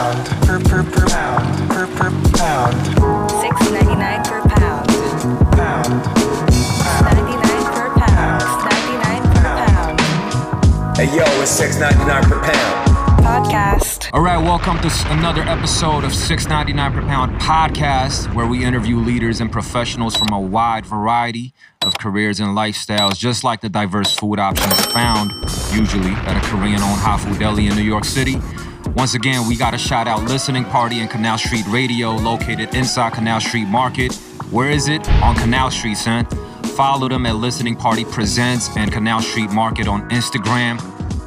pound, per per per pound, per per pound, Six ninety nine per pound. pound, Ninety nine per pound. Ninety nine per pound. Hey yo, it's six ninety nine per pound. Podcast. All right, welcome to another episode of 6.99 per pound podcast, where we interview leaders and professionals from a wide variety of careers and lifestyles, just like the diverse food options found usually at a Korean-owned hot food deli in New York City. Once again, we got a shout out listening party in Canal Street Radio, located inside Canal Street Market. Where is it? On Canal Street, son. Follow them at Listening Party Presents and Canal Street Market on Instagram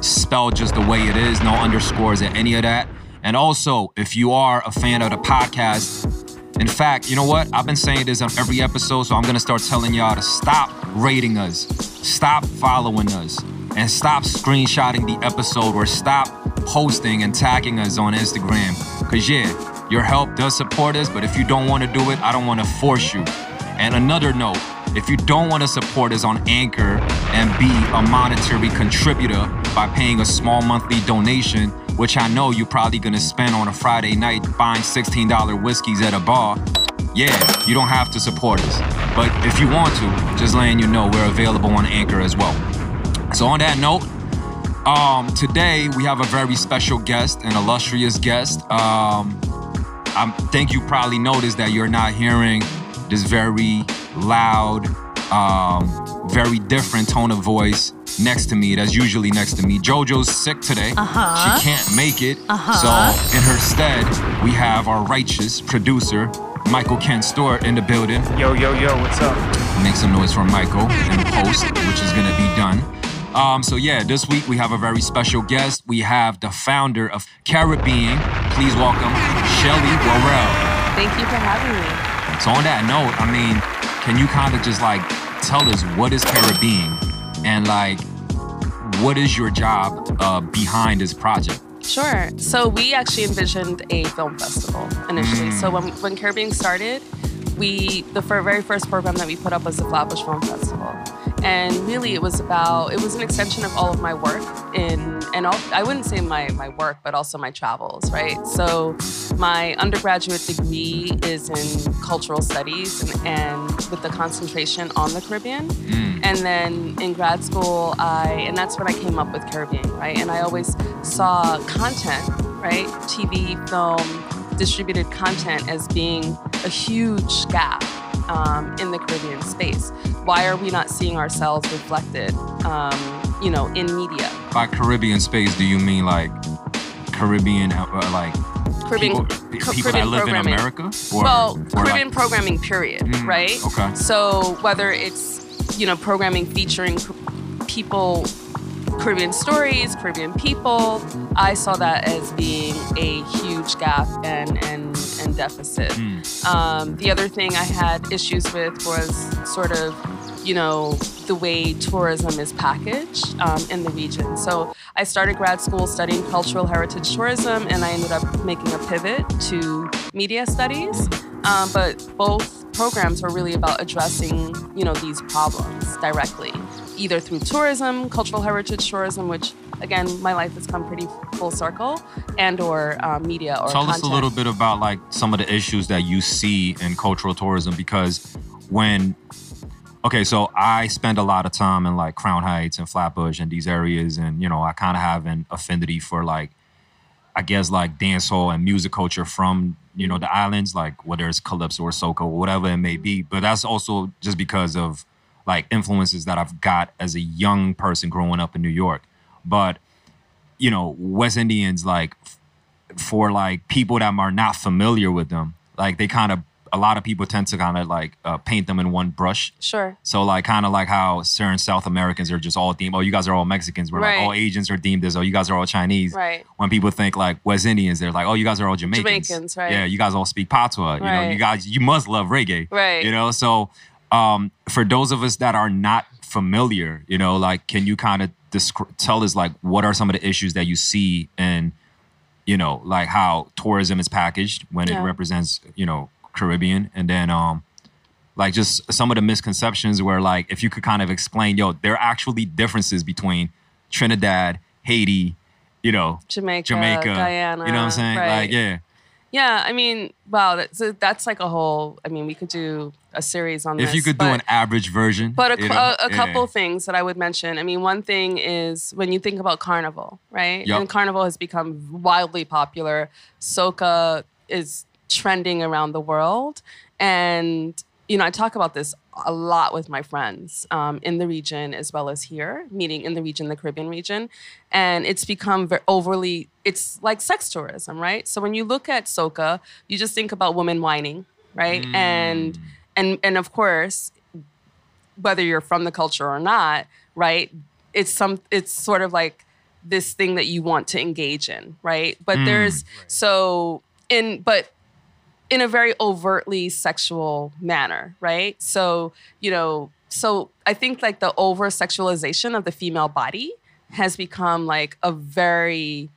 spelled just the way it is, no underscores or any of that. And also, if you are a fan of the podcast, in fact, you know what? I've been saying this on every episode, so I'm gonna start telling y'all to stop rating us, stop following us, and stop screenshotting the episode or stop posting and tagging us on Instagram. Cause yeah, your help does support us, but if you don't wanna do it, I don't wanna force you. And another note, if you don't want to support us on Anchor and be a monetary contributor by paying a small monthly donation, which I know you're probably gonna spend on a Friday night buying $16 whiskeys at a bar, yeah, you don't have to support us. But if you want to, just letting you know we're available on Anchor as well. So on that note, um, today we have a very special guest, an illustrious guest. Um, I think you probably noticed that you're not hearing this very loud, um, very different tone of voice next to me. That's usually next to me. JoJo's sick today. Uh-huh. She can't make it. Uh-huh. So in her stead, we have our righteous producer, Michael Kent Stewart, in the building. Yo, yo, yo, what's up? Make some noise for Michael in the post, which is gonna be done. Um, so yeah, this week we have a very special guest. We have the founder of caribBEING. Please welcome Shelly Worrell. Thank you for having me. So on that note, I mean, can you kind of just like tell us what is caribBEING and like what is your job uh, behind this project? Sure. So we actually envisioned a film festival initially. So when when caribBEING started, we the very first program that we put up was the Flatbush Film Festival, and really it was about it was an extension of all of my work in and all, I wouldn't say my my work, but also my travels. Right. So my undergraduate degree is in cultural studies and, and with the concentration on the Caribbean. Hmm. And then in grad school, I, and that's when I came up with caribBEING, right? And I always saw content, right? TV, film, distributed content as being a huge gap um, in the Caribbean space. Why are we not seeing ourselves reflected, um, you know, in media? By Caribbean space, do you mean like Caribbean, uh, like Caribbean, people, people Caribbean that live programming. in America? Or, well, or Caribbean like, programming, period, Mm, right? okay. So whether it's you know programming featuring people, Caribbean stories, Caribbean people, I saw that as being a huge gap and and and deficit. Mm. Um, the other thing I had issues with was sort of, you know, the way tourism is packaged um, in the region. So I started grad school studying cultural heritage tourism, and I ended up making a pivot to media studies. Um, but both programs were really about addressing, you know, these problems directly, either through tourism, cultural heritage tourism, which again, my life has come pretty full circle, and or um, media or Tell content. us a little bit about like some of the issues that you see in cultural tourism because when okay, so I spend a lot of time in like Crown Heights and Flatbush and these areas, and you know, I kind of have an affinity for like, I guess like dancehall and music culture from you know the islands, like whether it's calypso or soca or whatever it may be. But that's also just because of like influences that I've got as a young person growing up in New York. But you know, West Indians like f- for like people that are not familiar with them, like they kind of a lot of people tend to kind of like uh, paint them in one brush. Sure. So like kind of like how certain South Americans are just all deemed, oh, you guys are all Mexicans. We're like all Asians are deemed as, oh, you guys are all Chinese. Right. When people think like West Indians, they're like, oh, you guys are all Jamaicans. Jamaicans, right. Yeah, you guys all speak patois. Right. You know, you guys, you must love reggae. Right. You know, so um, for those of us that are not familiar, you know, like, can you kind of descri- tell us like what are some of the issues that you see and you know, like how tourism is packaged when it represents, you know, Caribbean, and then um, like just some of the misconceptions where like if you could kind of explain, yo, there are actually differences between Trinidad, Haiti, you know, Jamaica, Jamaica, Guyana. You know what I'm saying? right. Like, yeah. Yeah, I mean, wow, that's, that's like a whole. I mean, we could do a series on this. If you could do an average version, But a, you cou- know, a, a yeah. couple things that I would mention. I mean, one thing is when you think about carnival, right? Yup. And carnival has become wildly popular. Soca is trending around the world. And, you know, I talk about this a lot with my friends um, in the region as well as here, meeting in the region, the Caribbean region. And it's become very overly, it's like sex tourism, right? So when you look at Soca, you just think about women wining, right? And, and, and of course, whether you're from the culture or not, right? It's some it's sort of like this thing that you want to engage in, right? But there's so in but in a very overtly sexual manner, right? So, you know, so I think like the over sexualization of the female body has become like a very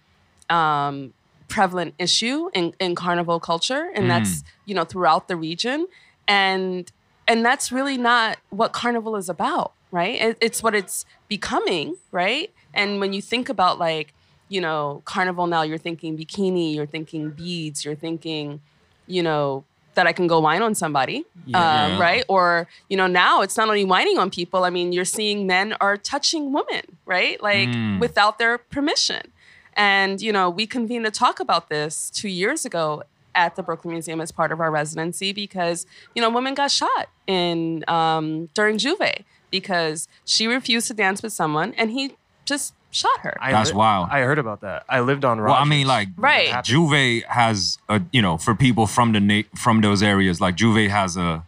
um, prevalent issue in, in carnival culture, and that's you know throughout the region, and and that's really not what carnival is about, right? It, it's what it's becoming, right? And when you think about like you know carnival now, you're thinking bikini, you're thinking beads, you're thinking, you know. That I can go wine on somebody, Yeah. um, right? Or you know, now it's not only wining on people. I mean, you're seeing men are touching women, right? Like Mm. without their permission. And, you know, we convened to talk about this two years ago at the Brooklyn Museum as part of our residency because, you know, women got shot in um, during J'ouvert because she refused to dance with someone and he just shot her. I That's wild. I heard about that. I lived on. Well, I mean, like, Right. J'ouvert has a, you know, for people from the na- from those areas, like J'ouvert has a,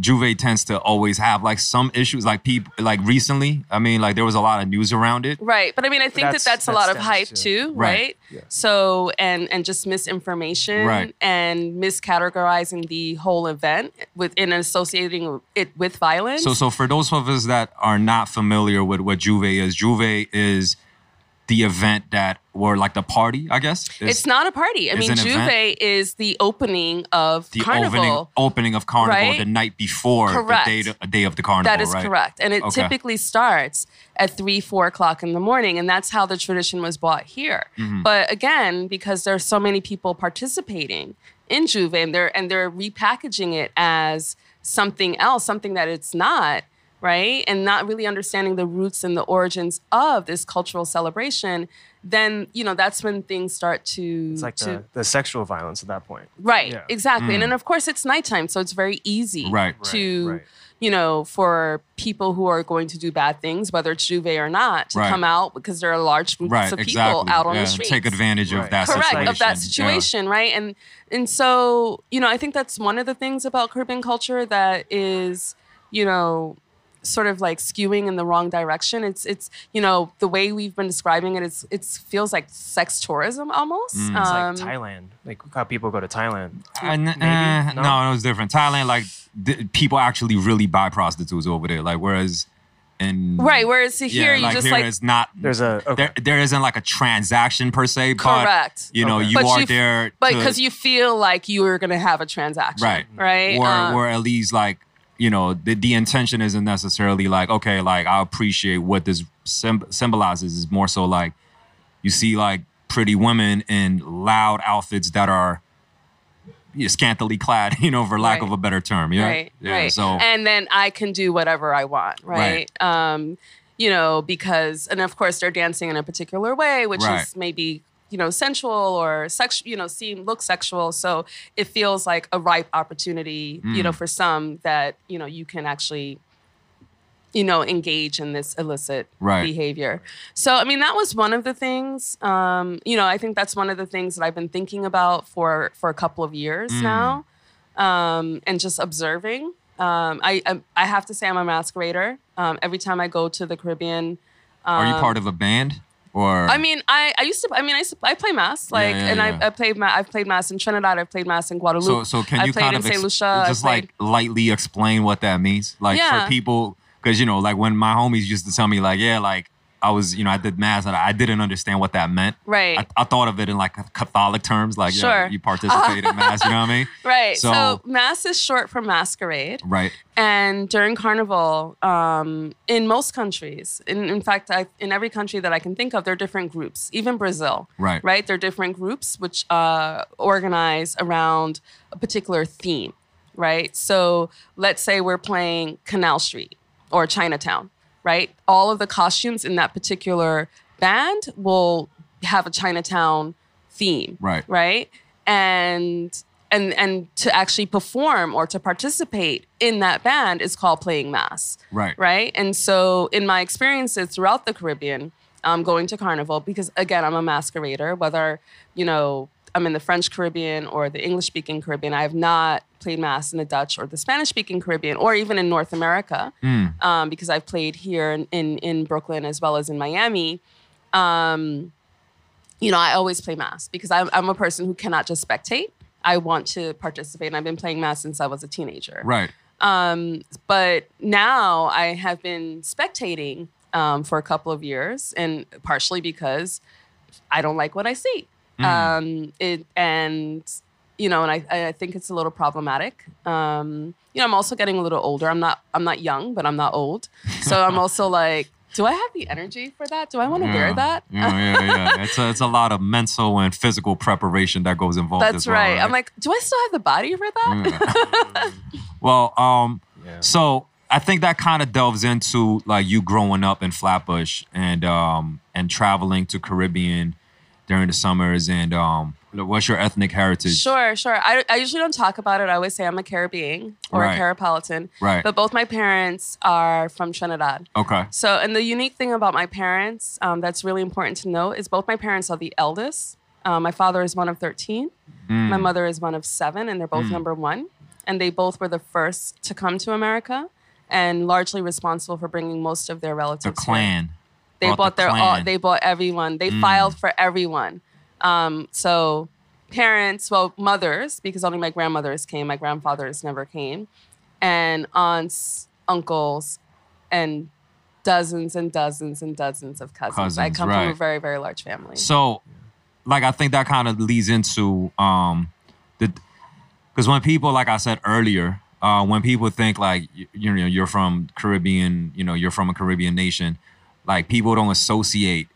J'ouvert tends to always have like some issues, like people, like recently. I mean, like there was a lot of news around it. Right, but I mean, I think That's- that that's a that lot of hype to- too, Right. right? Yeah. So and and just misinformation, Right. And miscategorizing the whole event within associating it with violence. So, so for those of us that are not familiar with what J'ouvert is, J'ouvert is the event that, or like the party, I guess. it's not a party. I mean, an J'ouvert event? is the opening of the Carnival. opening opening of Carnival right? the night before Correct. the day, day of the Carnival. That is right? correct. And it Okay. typically starts at three, four o'clock in the morning. And that's how the tradition was brought here. Mm-hmm. But again, because there's so many people participating in J'ouvert and they're and they're repackaging it as something else, something that it's not, right? And not really understanding the roots and the origins of this cultural celebration, then you know that's when things start to It's like to the, the sexual violence at that point. Right, Yeah. exactly. And then of course it's nighttime, so it's very easy Mm. Right. to, Right, right. you know, for people who are going to do bad things, whether it's J'ouvert or not, to Right. come out because there are large groups Right, of people exactly. out on yeah, the streets. Take advantage of Right. that Correct situation. of that Yeah. situation, right? And and so you know, I think that's one of the things about Caribbean culture that is, you know, sort of like skewing in the wrong direction. It's it's you know the way we've been describing it. It's it feels like sex tourism almost. Mm. It's Um, like Thailand. Like how people go to Thailand. Uh, Maybe? uh, No? no? it was different. Thailand, like th- people actually really buy prostitutes over there. Like whereas in Right. Whereas here yeah, you like just here like it's not. There's a okay. there, there isn't like a transaction per se, but Correct. you know Okay. you But are you f- there, But because you feel like you are going to have a transaction. right, Right. or Uh, or at least like you know the the intention isn't necessarily like okay, like I appreciate what this sym- symbolizes. Is more so like you see like pretty women in loud outfits that are scantily clad, you know, for lack Right. of a better term. Yeah, Right. yeah. right. So and then I can do whatever I want. Right. Um, you know, because and of course they're dancing in a particular way, which Right. is maybe you know sensual or sex you know seem look sexual so it feels like a ripe opportunity you Mm. know for some that you know you can actually you know engage in this illicit Right. behavior so i mean that was one of the things um, you know i think that's one of the things that i've been thinking about for for a couple of years Mm. now um, and just observing um, I, I i have to say i'm a masquerader um, every time i go to the caribbean are you part of a band or I mean, I, I used to. I mean, I used to, I play mass, like, yeah, and yeah. I, I played ma- I've played mass in Trinidad. I've played mass in Guadeloupe. So, so can you kind in of ex- Lucia. just like lightly explain what that means? Like Yeah. for people, because you know, like when my homies used to tell me, like, yeah, like I was, you know, I did mass and I didn't understand what that meant. Right. I, I thought of it in like Catholic terms, like you, know, you participate in mass. You know what I mean? Right. So- So, mass is short for masquerade. Right. And during Carnival, um, in most countries, in, in fact, I, in every country that I can think of, there are different groups. Even Brazil, Right. Right, there are different groups which uh, organize around a particular theme, right? So let's say we're playing Canal Street or Chinatown, right? All of the costumes in that particular band will have a Chinatown theme, Right. Right, and and and to actually perform or to participate in that band is called playing mass Right. right and so in my experiences throughout the caribbean um, going to carnival because again i'm a masquerader whether you know i'm in the french caribbean or the english speaking caribbean i have not played mass in the dutch or the spanish speaking caribbean or even in north america um, because i've played here in, in, in brooklyn as well as in miami um, you know, I always play mass because I'm, I'm a person who cannot just spectate. I want to participate, and I've been playing mass since I was a teenager. Right. Um, but now I have been spectating um, for a couple of years, and partially because I don't like what I see. Um, it and you know, and I, I think it's a little problematic. Um, you know, I'm also getting a little older. I'm not I'm not young, but I'm not old. So I'm also like, do I have the energy for that? Do I want to wear that? Yeah, yeah, yeah. It's a, it's a lot of mental and physical preparation that goes involved. That's as well, right. I'm like, do I still have the body for that? Well, um, Yeah. so I think that kind of delves into like you growing up in Flatbush and um and traveling to Caribbean during the summers and um what's your ethnic heritage? Sure, sure. I, I usually don't talk about it. I always say I'm a Caribbean or Right. a Carapolitan. Right. But both my parents are from Trinidad. Okay. So, and the unique thing about my parents um, that's really important to note is both my parents are the eldest. Um, my father is one of 13. My Mm. mother is one of seven, and they're both number one. And they both were the first to come to America and largely responsible for bringing most of their relatives. The here. They Brought bought the their all. Mm. they bought everyone. They filed for everyone. Um, so parents, well, mothers, because only my grandmothers came, my grandfathers never came, and aunts, uncles, and dozens and dozens and dozens of cousins. I Cousins, come from a very, very large family. So, like, I think that kind of leads into um, the because when people, like I said earlier, uh, when people think like you, you know you're from Caribbean, you know you're from a Caribbean nation, like people don't associate.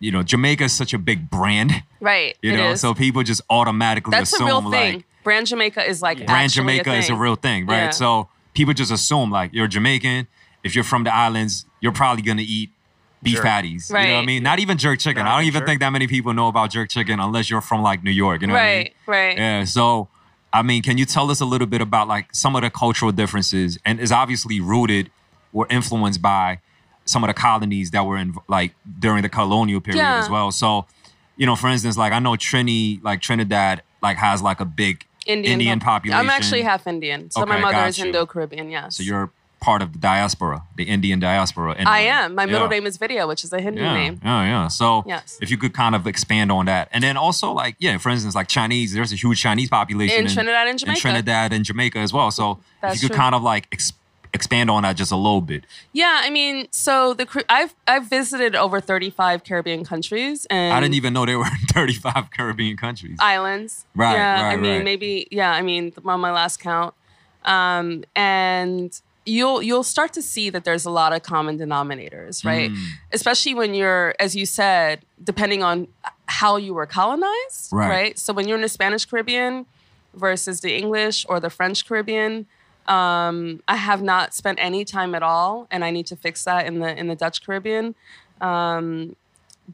You know, Jamaica is such a big brand. right. You it know, is. so people just automatically That's a assume real thing. like Brand Jamaica is like brand Jamaica a is a real thing, right? Yeah. So people just assume like you're Jamaican. If you're from the islands, you're probably gonna eat beef Jerk. patties. You know what I mean? Not even jerk chicken. Not I don't even even jerk. think that many people know about jerk chicken unless you're from like New York. You know what I mean? Right, right. Yeah. So I mean, can you tell us a little bit about like some of the cultural differences and is obviously rooted or influenced by some of the colonies that were in like during the colonial period Yeah. as well. So, you know, for instance, like I know Trini, like Trinidad, like has like a big Indian, pop- population. I'm actually half Indian, so my mother is. Indo-Caribbean. Yes. So you're part of the diaspora, the Indian diaspora. in a I am. My middle Yeah. name is Vidya, which is a Hindu Yeah, name. yeah, yeah. So Yes. if you could kind of expand on that, and then also like yeah, for instance, like Chinese, there's a huge Chinese population In Trinidad and Jamaica. in Trinidad and Jamaica as well. So That's if you could true. kind of like ex- expand on that just a little bit. Yeah, I mean, so the I've I've visited over 35 Caribbean countries and I didn't even know there were 35 Caribbean countries. islands. Right, Yeah, I mean, right. maybe. Yeah, I mean, on my last count, um, and you'll you'll start to see that there's a lot of common denominators, right? Mm. Especially when you're, as you said, depending on how you were colonized, Right. right? So when you're in the Spanish Caribbean versus the English or the French Caribbean. Um, I have not spent any time at all, and I need to fix that in the in the Dutch Caribbean. Um,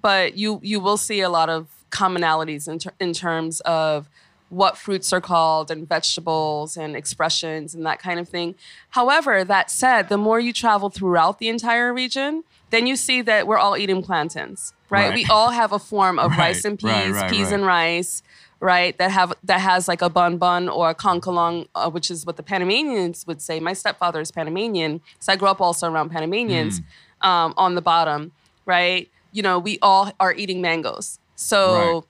but you you will see a lot of commonalities in, ter- in terms of what fruits are called and vegetables and expressions and that kind of thing. However, that said, the more you travel throughout the entire region, then you see that we're all eating plantains, right? Right. We all have a form of Right, rice and peas, right, peas and rice, right? That have that has like a bun bun or a concolón, uh, which is what the Panamanians would say. My stepfather is Panamanian, so I grew up also around Panamanians Hmm. um, on the bottom, right? You know, we all are eating mangoes. So,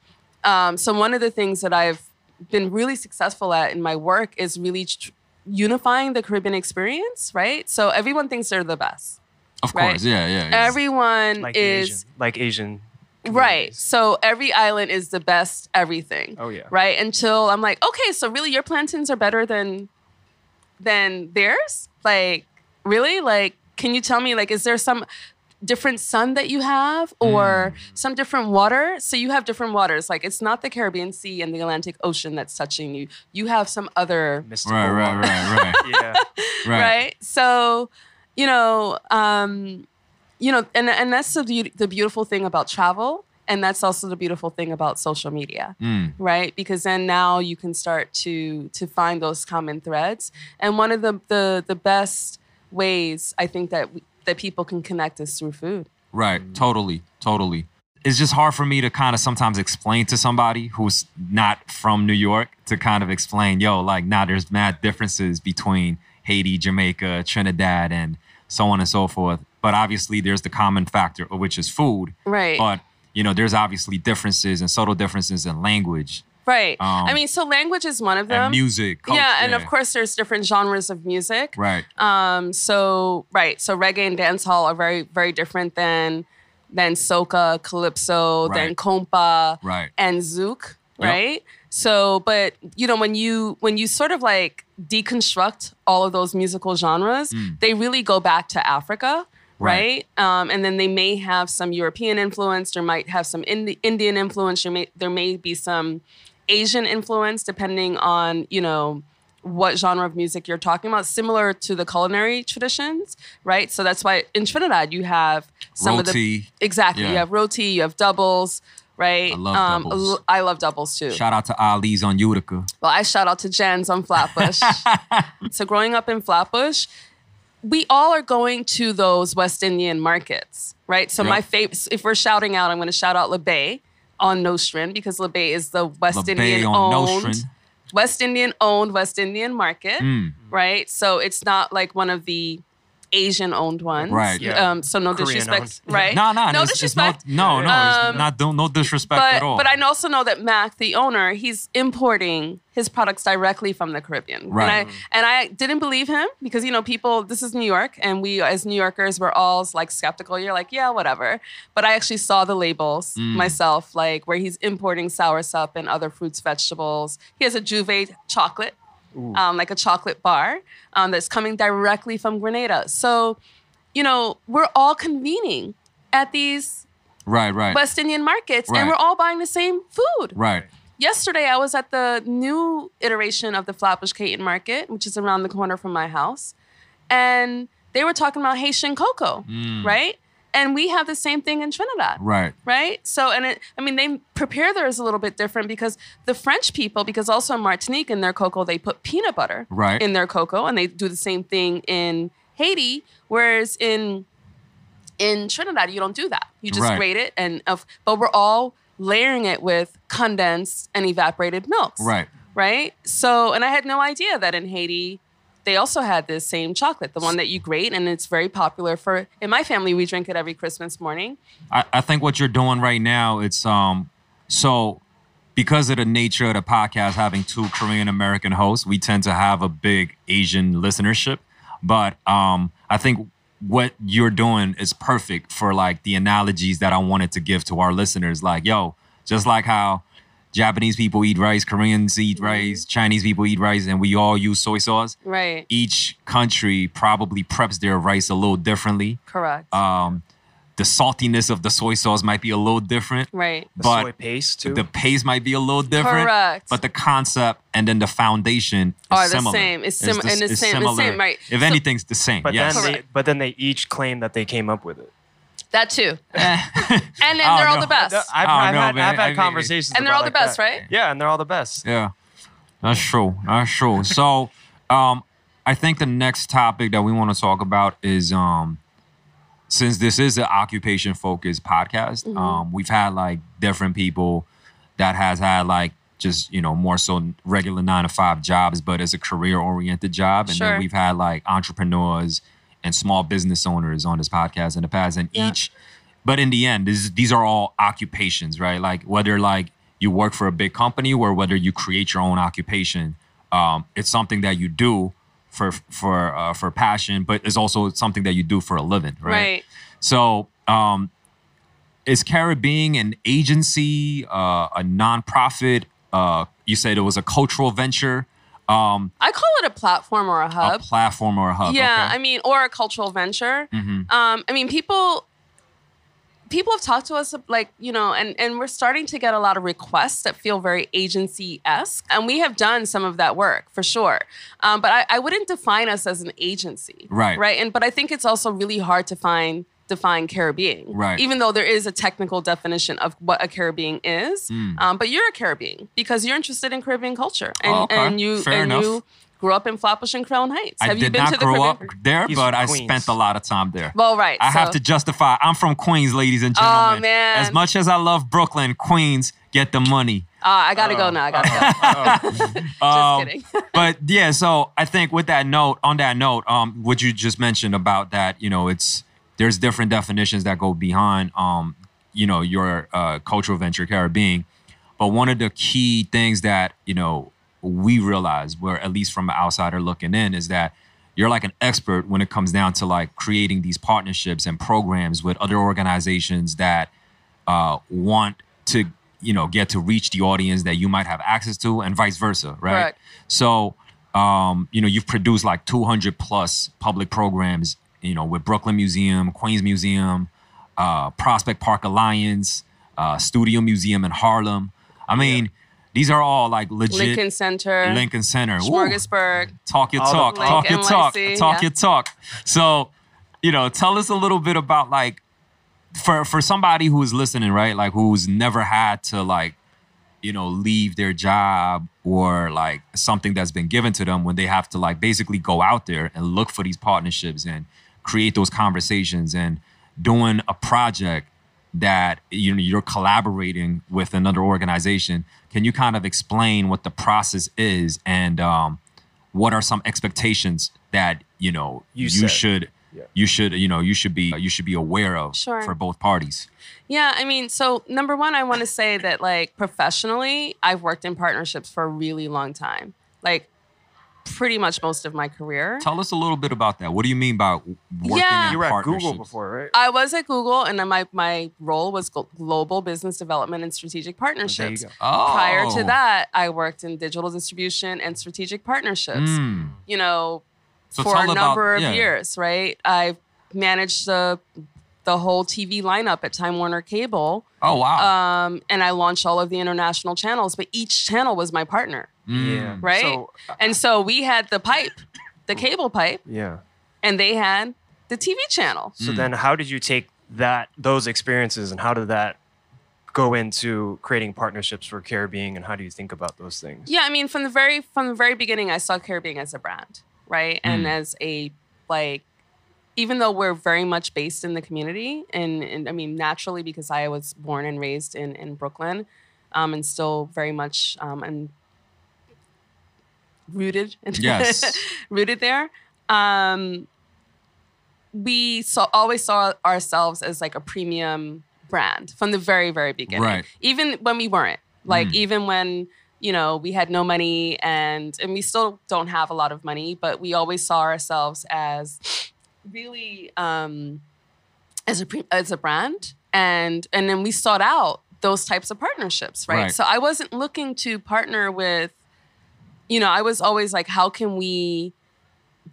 um, so one of the things that I've been really successful at in my work is really tr- unifying the Caribbean experience, right? So everyone thinks they're the best. Of right? course, yeah, yeah. yeah. Everyone Like is Asian, like Asian. Right. So every island is the best everything. Oh yeah. right? Until I'm like, okay, so really your plantains are better than than theirs? Like, really? Like, can you tell me like is there some different sun that you have or some different water? So you have different waters. Like it's not the Caribbean Sea and the Atlantic Ocean that's touching you. You have some other Mystical right, right, right, right, Yeah. right. right? So, you know, um, you know, and and that's the beauty, the beautiful thing about travel, and that's also the beautiful thing about social media, Mm. right? Because then now you can start to to find those common threads, and one of the the the best ways I think that we, that people can connect is through food. Right. Totally. Totally. It's just hard for me to kind of sometimes explain to somebody who's not from New York to kind of explain, yo, like, nah, there's mad differences between Haiti, Jamaica, Trinidad, and so on and so forth. But obviously, there's the common factor, which is food. Right. But, you know, there's obviously differences and subtle differences in language Right. Um, I mean, so language is one of them. and music. cult- yeah, and of course, there's different genres of music. Right. Um, so right, so reggae and dancehall are very, very different than than soca, calypso, than Right. compa, Right. and zouk, Yep. right? So, but you know, when you when you sort of like deconstruct all of those musical genres, they really go back to Africa. Right. Right, um, and then they may have some European influence. There might have some Indi- Indian influence. There may there may be some Asian influence, depending on you know what genre of music you're talking about, similar to the culinary traditions, right? So that's why in Trinidad you have some of the Roti. exactly. Yeah. You have roti, you have doubles, right? I love um, doubles. I love doubles too. Shout out to Ali's on Utica. Well, I shout out to Jens on Flatbush. so growing up in Flatbush, we all are going to those West Indian markets, right? So Yep. my favorite, if we're shouting out, I'm going to shout out Le Bay on Nostrand because Le Bay is the West Le Indian owned. West Indian owned West Indian market, Mm. right? So it's not like one of the Asian owned ones, Right. Yeah. Um, so no Korean disrespect, owned. right? No, no, no it's, it's no, disrespect. no, no, Um, it's not don't, no disrespect but at all. but I also know that Mac, the owner, he's importing his products directly from the Caribbean. Right. And I and I didn't believe him because you know people. This is New York, and we as New Yorkers we're all like skeptical. You're like, yeah, whatever. But I actually saw the labels Mm. myself, like where he's importing soursop and other fruits, vegetables. He has a Jouvay chocolate, um, like a chocolate bar um, that's coming directly from Grenada. So, you know, we're all convening at these right, right, West Indian markets, Right. and we're all buying the same food. right. Yesterday, I was at the new iteration of the Flatbush Caton Market, which is around the corner from my house, and they were talking about Haitian cocoa, right? And we have the same thing in Trinidad. Right. right? So, and it, I mean, they prepare theirs a little bit different because the French people, because also in Martinique in their cocoa, they put peanut butter Right. in their cocoa, and they do the same thing in Haiti. Whereas in in Trinidad, you don't do that. You just Right. grate it, and of, but we're all layering it with condensed and evaporated milks, Right. Right. So, and I had no idea that in Haiti. They also had this same chocolate, the one that you grate, and it's very popular for. In my family, we drink it every Christmas morning. I, I think what you're doing right now, it's um so because of the nature of the podcast having two Korean American hosts, we tend to have a big Asian listenership. But um I think what you're doing is perfect for like the analogies that I wanted to give to our listeners. Like, yo, just like how Japanese people eat rice, Koreans eat rice, Chinese people eat rice, and we all use soy sauce. Right. Each country probably preps their rice a little differently. Correct. Um, the saltiness of the soy sauce might be a little different. right. The But soy paste too. The paste might be a little different. Correct. But the concept and then the foundation is Are the similar. same. It's sim- the- and it's it's same- it's similar. same, right. If So- anything's the same. but yes. then they, but then they each claim that they came up with it. That too. and then Oh, they're all the best. I've, Oh, I've no, had, man. I've I had mean, conversations. and they're all the like best, that. right? Yeah, and they're all the best. Yeah, that's true. That's true. So, um, I think the next topic that we want to talk about is um, since this is an occupation focused podcast, Mm-hmm. um, we've had like different people that has had like just you know more so regular nine to five jobs, but as a career oriented job, and Sure. then we've had like entrepreneurs and small business owners on this podcast in the past, and Yeah. each but in the end, this, these are all occupations, right? Like whether like you work for a big company or whether you create your own occupation, um, it's something that you do for for uh, for passion, but it's also something that you do for a living, right? Right. So, um, is caribBEING an agency, uh, a nonprofit? Uh, you said it was a cultural venture, um, I call it a platform or a hub. a platform or a hub. yeah, okay. I mean, or a cultural venture. Mhm. Um, I mean, people people have talked to us like you know and and we're starting to get a lot of requests that feel very agency-esque and we have done some of that work for sure um, but I, I wouldn't define us as an agency Right. right and but i think it's also really hard to find define caribbean Right. even though there is a technical definition of what a caribbean is Mm. um, but you're a caribbean because you're interested in caribbean culture and, Oh, okay. and you Fair and enough. you grew up in flatbush and crown heights I have did you been not to the grow up there, He's but I spent a lot of time there. well right I have to justify. I'm from Queens, ladies and gentlemen. Oh, man. As much as I love Brooklyn, Queens get the money. Ah, I gotta go now. I gotta go. Just Um, kidding. but yeah, so I think with that note, on that note, um, what you just mentioned about that, you know, it's there's different definitions that go behind, um, you know, your uh, cultural venture caribBEING. But one of the key things that you know we realize, where at least from an outsider looking in, is that you're like an expert when it comes down to like creating these partnerships and programs with other organizations that uh, want to you know get to reach the audience that you might have access to and vice versa right Correct. so um, you know you've produced like 200 plus public programs you know with brooklyn museum queens museum uh, prospect park alliance uh, studio museum in harlem i mean these are all like legit Lincoln Center, Lincoln Center. Ooh. Talk your talk. Link Talk your talk. NYC, Talk yeah. your talk. So, you know, tell us a little bit about like for for somebody who is listening, right? Like who's never had to like, you know, leave their job or like something that's been given to them when they have to like basically go out there and look for these partnerships and create those conversations and doing a project that you know you're collaborating with another organization. Can you kind of explain what the process is and um, what are some expectations that you know You you, should Yeah. you should you know you should be you should be aware of Sure. for both parties. Yeah, I mean, so number one, I want to say that like professionally, I've worked in partnerships for a really long time. Like pretty much most of my career. Tell us a little bit about that. What do you mean by working Yeah. in You were at Google before, right? I was at Google, and then my my role was global business development and strategic partnerships. go. Oh. Prior to that, I worked in digital distribution and strategic partnerships. Mm. You know, So for a tell about- number of yeah. years, right? I've managed the the whole TV lineup at Time Warner Cable, Oh wow. um, and I launched all of the international channels. But each channel was my partner, Mm. Yeah. right? So, and so we had the pipe, the cable pipe, yeah. and they had the TV channel. So Mm. then, how did you take that those experiences and how did that go into creating partnerships for caribBEING and how do you think about those things? Yeah, I mean, from the very from the very beginning, I saw caribBEING as a brand, right, and Mm. as a like, even though we're very much based in the community, and, and I mean, naturally because I was born and raised in in Brooklyn, um, and still very much um, and rooted, Yes. rooted there. Um, we saw always saw ourselves as like a premium brand from the very very beginning Right. even when we weren't like Mm. even when you know we had no money and and we still don't have a lot of money but we always saw ourselves as really um as a as a brand and and then we sought out those types of partnerships right? Right. so i wasn't looking to partner with you know i was always like how can we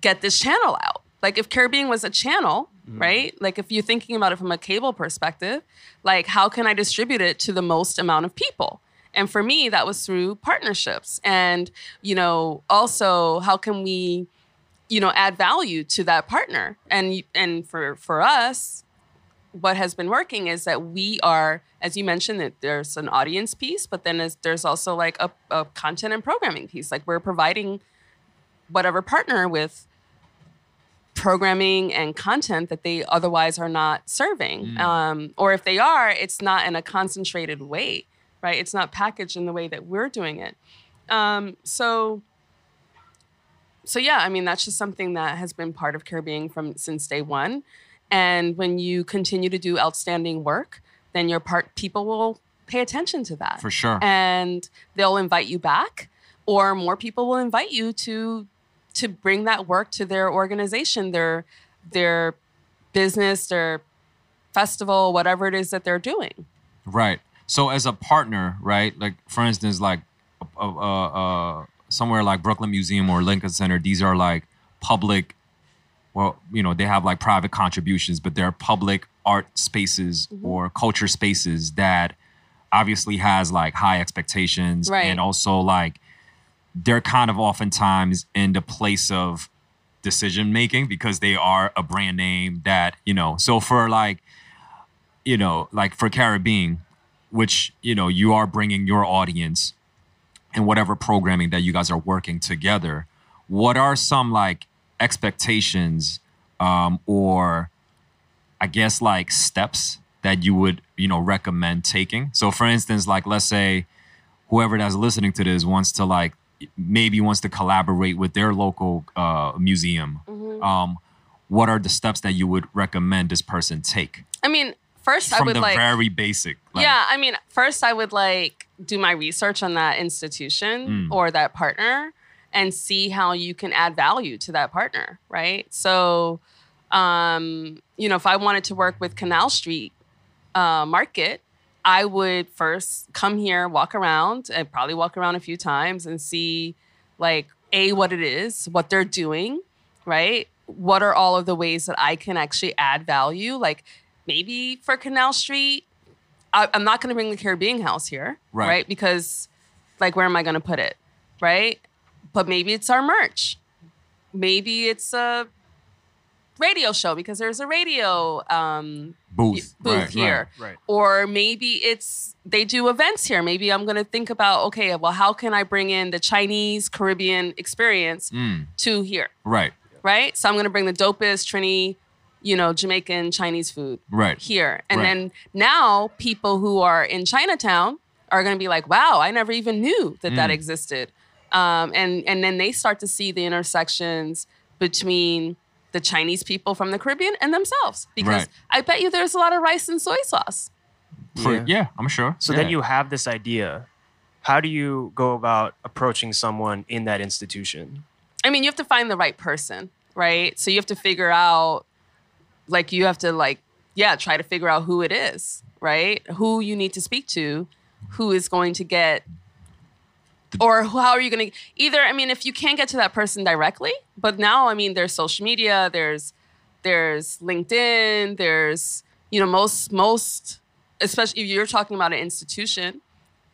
get this channel out? Like if caribBEING was a channel right? Like if you're thinking about it from a cable perspective like how can i distribute it to the most amount of people? And for me that was through partnerships. And you know also how can we you know add value to that partner. And and for for us what has been working is that we are as you mentioned that there's an audience piece but then there's, also like a, a content and programming piece. Like we're providing whatever partner with programming and content that they otherwise are not serving. Um, or if they are it's not in a concentrated way right? It's not packaged in the way that we're doing it. Um, so so yeah i mean that's just something that has been part of caribBEING from since day one and when you continue to do outstanding work then your part people will pay attention to that For sure. and they'll invite you back or more people will invite you to to bring that work to their organization, their their business, their festival, whatever it is that they're doing. Right. So as a partner, right? Like for instance, like uh, uh, uh, somewhere like Brooklyn Museum or Lincoln Center, these are like public. Well, you know, they have like private contributions, but they're public art spaces mm-hmm. or culture spaces that obviously has like high expectations Right. and also like they're kind of oftentimes in the place of decision making because they are a brand name that you know so for like you know like for caribBEING which you know you are bringing your audience and whatever programming that you guys are working together what are some like expectations um, or i guess like steps that you would you know recommend taking? So for instance like let's say whoever that's listening to this wants to like maybe wants to collaborate with their local uh, museum. Um, what are the steps that you would recommend this person take? I mean, first I from would the like very basic like, yeah, I mean, first I would like do my research on that institution Mm. or that partner and see how you can add value to that partner, right? So, um, you know, if I wanted to work with Canal Street uh, Market, I would first come here, walk around, and probably walk around a few times and see, like, a what it is, what they're doing, right? What are all of the ways that I can actually add value? Like, maybe for Canal Street, I, I'm not going to bring the caribBEING House here, Right. right? Because, like, where am I going to put it, right? But maybe it's our merch. Maybe it's a radio show because there's a radio um, booth, booth right, here. right. Or maybe it's they do events here. Maybe I'm gonna think about okay, well, how can I bring in the Chinese Caribbean experience Mm, to here, right, right? So I'm gonna bring the dopest Trini, you know, Jamaican Chinese food right, here, and Right. then now people who are in Chinatown are gonna be like, wow, I never even knew that that Mm. existed, um, and and then they start to see the intersections between the Chinese people from the Caribbean and themselves because Right. I bet you there's a lot of rice and soy sauce. For- Yeah. yeah. I'm sure. So Yeah. then you have this idea. How do you go about approaching someone in that institution? I mean, you have to find the right person, right? So you have to figure out, like, you have to, like, yeah, try to figure out who it is, right? Who you need to speak to, who is going to get, or how are you going to, either, I mean, if you can't get to that person directly, but now, I mean, there's social media, there's, there's LinkedIn, there's, you know, most, most, especially if you're talking about an institution,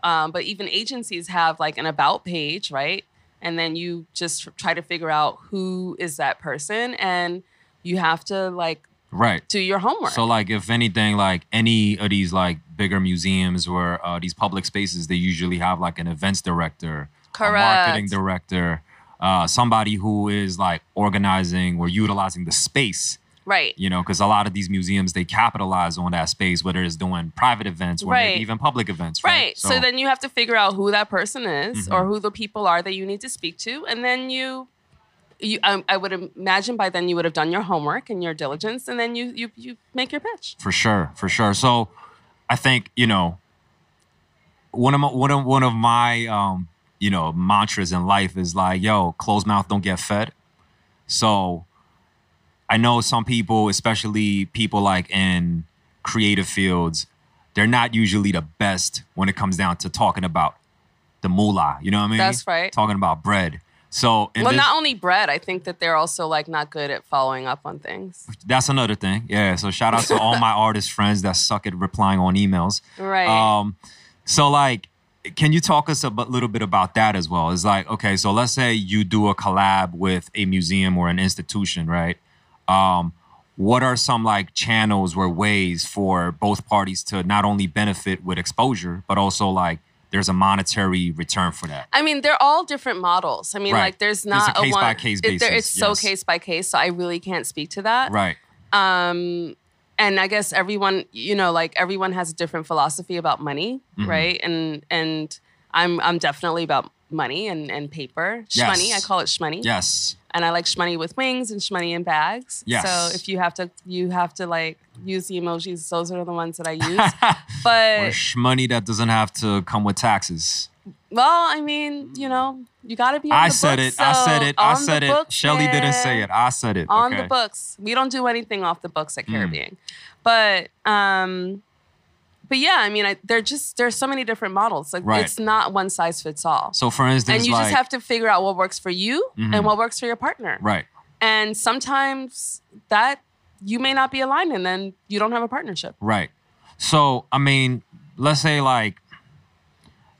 um, but even agencies have like an about page, right? And then you just try to figure out who is that person, and you have to like right. to your homework. So like if anything, like any of these like bigger museums or uh, these public spaces, they usually have like an events director, a marketing director, uh, somebody who is like organizing or utilizing the space. right. You know, because a lot of these museums they capitalize on that space, whether it's doing private events or Right. maybe even public events. Right. Right. So, then you have to figure out who that person is Mm-hmm. or who the people are that you need to speak to. And then you, you I, I would imagine by then you would have done your homework and your diligence. And then you, you, you make your pitch. For sure, for sure. So, I think you know one of my one of one of my um, you know mantras in life is like, yo, closed mouth don't get fed. So, I know some people, especially people like in creative fields, they're not usually the best when it comes down to talking about the moolah. You know what I mean? That's right. Talking about bread. So, well, this- not only bread, I think that they're also like not good at following up on things. that's another thing. Yeah. So shout out to all my artist friends that suck at replying on emails. Right. Um, so like, can you talk us a bu- little bit about that as well? It's like, okay, so let's say you do a collab with a museum or an institution, right? Um, what are some like channels or ways for both parties to not only benefit with exposure, but also like there's a monetary return for that? I mean, they're all different models. I mean, Right. like there's There's a not a, case one. by case it- there- basis, It's so case by case. So I really can't speak to that. Right. Um, and I guess everyone, you know, like everyone has a different philosophy about money, Mm-hmm. right? And and I'm I'm definitely about money and and paper. Yes. Shmoney, I call it shmoney. Yes. And I like shmoney with wings and shmoney in bags. Yes. So if you have to, you have to like use the emojis. Those are the ones that I use. but or sh- money that doesn't have to come with taxes. Well, I mean, you know, you got to be. On I said books, it. I said it. I on the said it. Shelly didn't say it. I said it. on okay. the books. We don't do anything off the books at Mm. caribBEING. But um but yeah, I mean, I, they're just there's so many different models. Like Right. it's not one size fits all. So for instance, and you like, just have to figure out what works for you Mhm. and what works for your partner. right. And sometimes that you may not be aligned and then you don't have a partnership. Right. So, I mean, let's say like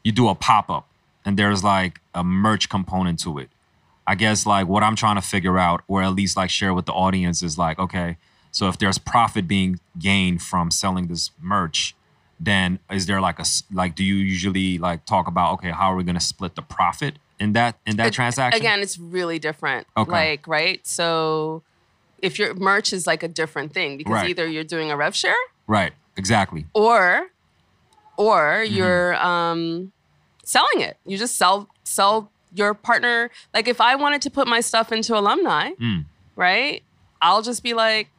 you do a pop up and there's like a merch component to it. I guess like what I'm trying to figure out, or at least like share with the audience, is like, okay, so if there's profit being gained from selling this merch, then is there like a like do you usually like talk about okay how are we going to split the profit in that in that It- transaction Again, it's really different. Okay. Like, right? So if your merch is like a different thing because Right. either you're doing a rev share right exactly or or Mm-hmm. you're um selling it you just sell sell your partner like if i wanted to put my stuff into alumni Mm. right i'll just be like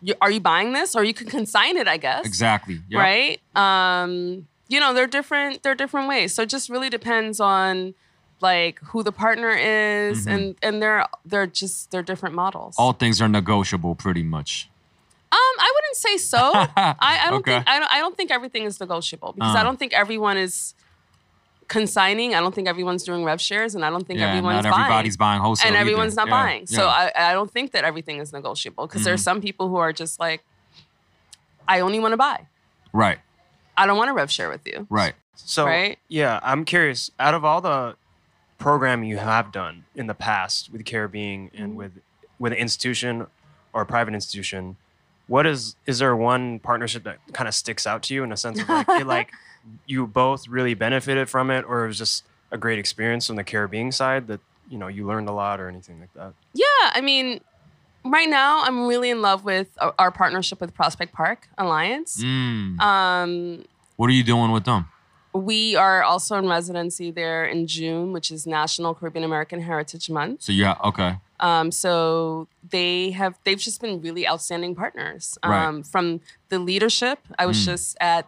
you, are you buying this or you can consign it i guess exactly Yep. right um you know they're different they're different ways so it just really depends on like who the partner is Mm-hmm. and and they're they're just they're different models all things are negotiable pretty much um, I wouldn't say so. I, I don't Okay. think I don't I don't think everything is negotiable because Uh. I don't think everyone is consigning. I don't think everyone's doing rev shares, and I don't think yeah everyone's not everybody's buying wholesale and either. everyone's not Yeah, buying. So yeah. Mm-hmm. I, I don't think that everything is negotiable because there are some people who are just like, I only want to buy. right I don't want to rev share with you. right So Right? yeah, I'm curious. Out of all the programming you have done in the past with caribBEING and Mm-hmm. with with an institution or a private institution, what is is there one partnership that kind of sticks out to you in a sense of like like you both really benefited from it, or it was just a great experience on the caribBEING side that you know you learned a lot or anything like that? Yeah, I mean, right now I'm really in love with our- our partnership with Prospect Park Alliance. Mm. Um, what are you doing with them We are also in residency there in June, which is National Caribbean American Heritage Month. so yeah okay Um, so they have they've just been really outstanding partners. Right. Um, From the leadership, I was Mm. just at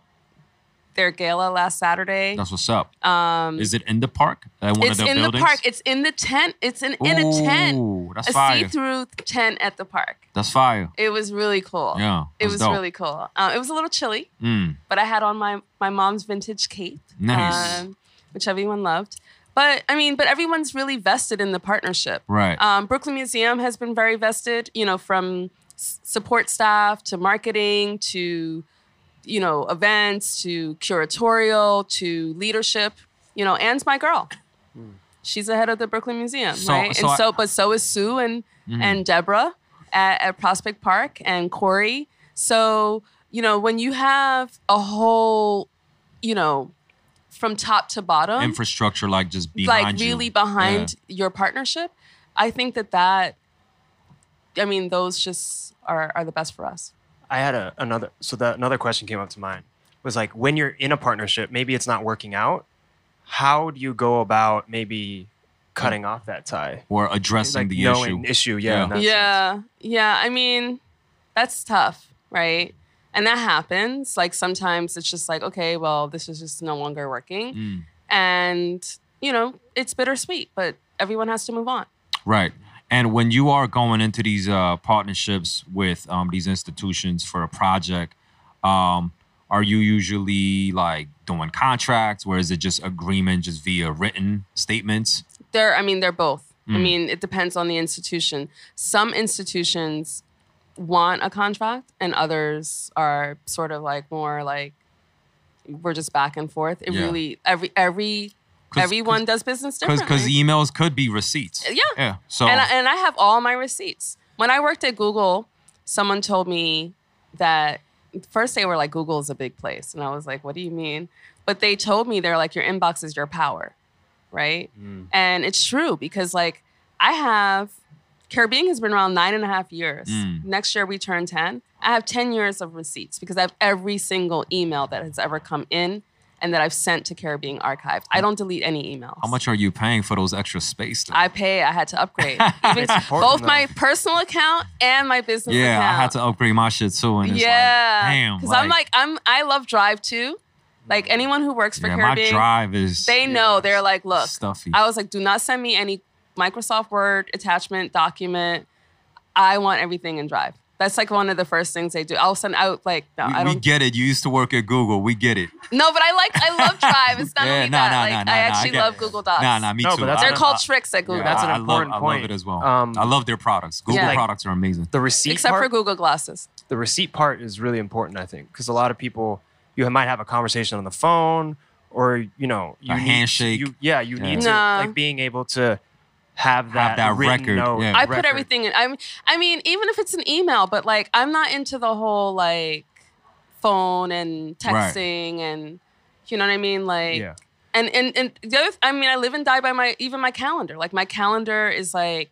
their gala last Saturday. that's what's up Um, is it in the park at one it's of the in buildings the park. It's in the tent. It's in, in a tent, that's a fire see-through tent at the park. that's fire It was really cool. Yeah, it was dope. really cool. Uh, it was a little chilly, mm. but I had on my my mom's vintage cape, Nice. um, which everyone loved. But I mean, but everyone's really vested in the partnership. right Um, Brooklyn Museum has been very vested, you know, from s- support staff to marketing to, you know, events to curatorial to leadership. You know, Anne's my girl. She's the head of the Brooklyn Museum, So- right? so and I- so, but so is Sue and mm-hmm. and Deborah at, at Prospect Park and Corey. So you know, when you have a whole, you know, from top to bottom, infrastructure like just behind like you. really behind your partnership i think that that i mean those just are are the best for us I had a, another so that another question came up to mind was like when you're in a partnership, maybe it's not working out. How do you go about maybe cutting off that tie? or addressing like the knowing issue issue, yeah. Yeah. in that sense. yeah yeah i mean that's tough right and that happens like sometimes it's just like okay well this is just no longer working Mm, and you know it's bittersweet but everyone has to move on right and when you are going into these uh, partnerships with um, these institutions for a project um, are you usually like doing contracts or is it just agreement just via written statements they're i mean they're both i Mm. mean it depends on the institution some institutions want a contract and others are sort of like more like we're just back and forth it Yeah. really every every everyone does business differently because emails could be receipts Yeah. yeah so and, I, and I have all my receipts. When I worked at Google, someone told me that first they were like, Google is a big place. And I was like, what do you mean? But they told me they're like, your inbox is your power, right? And it's true because like I have, caribBEING has been around nine and a half years. Mm. Next year we turn 10. I have 10 years of receipts because I have every single email that has ever come in and that I've sent to Caribbean Archive. I don't delete any emails. how much are you paying for those extra space then? I pay. I had to upgrade Even It's important, both my personal account and my business yeah account. i had to upgrade my shit too and it's yeah, like damn because I'm like I'm I love Drive too, Like anyone who works for yeah, my caribBEING, drive is they know. They're like, look, stuffy. I was like, do not send me any Microsoft Word attachment document. I want everything in Drive. That's like one of the first things they do. I'll send out like no, we, I don't. get it. You used to work at Google. We get it. no, but I like I love Drive. It's not Yeah, only nah, that. nah, like nah, nah, I nah, I actually love it. Google Docs. Nah, nah, me No, too. but They're called tricks at Google. yeah, That's an I, I love, important I love it as well. Um, I love their products. Google Yeah. products are amazing. The receipt Except part, for Google Glasses. the receipt part is really important, I think, because a lot of people you might have a conversation on the phone or you know you A need, handshake. You, yeah, you Yeah. need to Nah. like being able to have that, that record, note, yeah. I put everything in. I I mean, even if it's an email, but like I'm not into the whole like phone and Right. texting and you know what I mean, like. Yeah, And and and the other, I mean, I live and die by my even my calendar. Like my calendar is like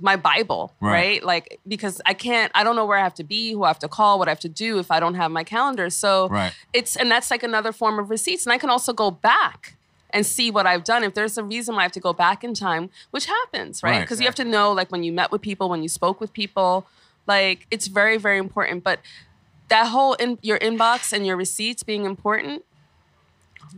my Bible, Right. right. Like because I can't, I don't know where I have to be, who I have to call, what I have to do if I don't have my calendar. So Right. it's and that's like another form of receipts. And I can also go back and see what I've done. If there's a reason why I have to go back in time, which happens, right? Right. Because you have to know like when you met with people, when you spoke with people, like it's very very important. But that whole in your inbox and your receipts being important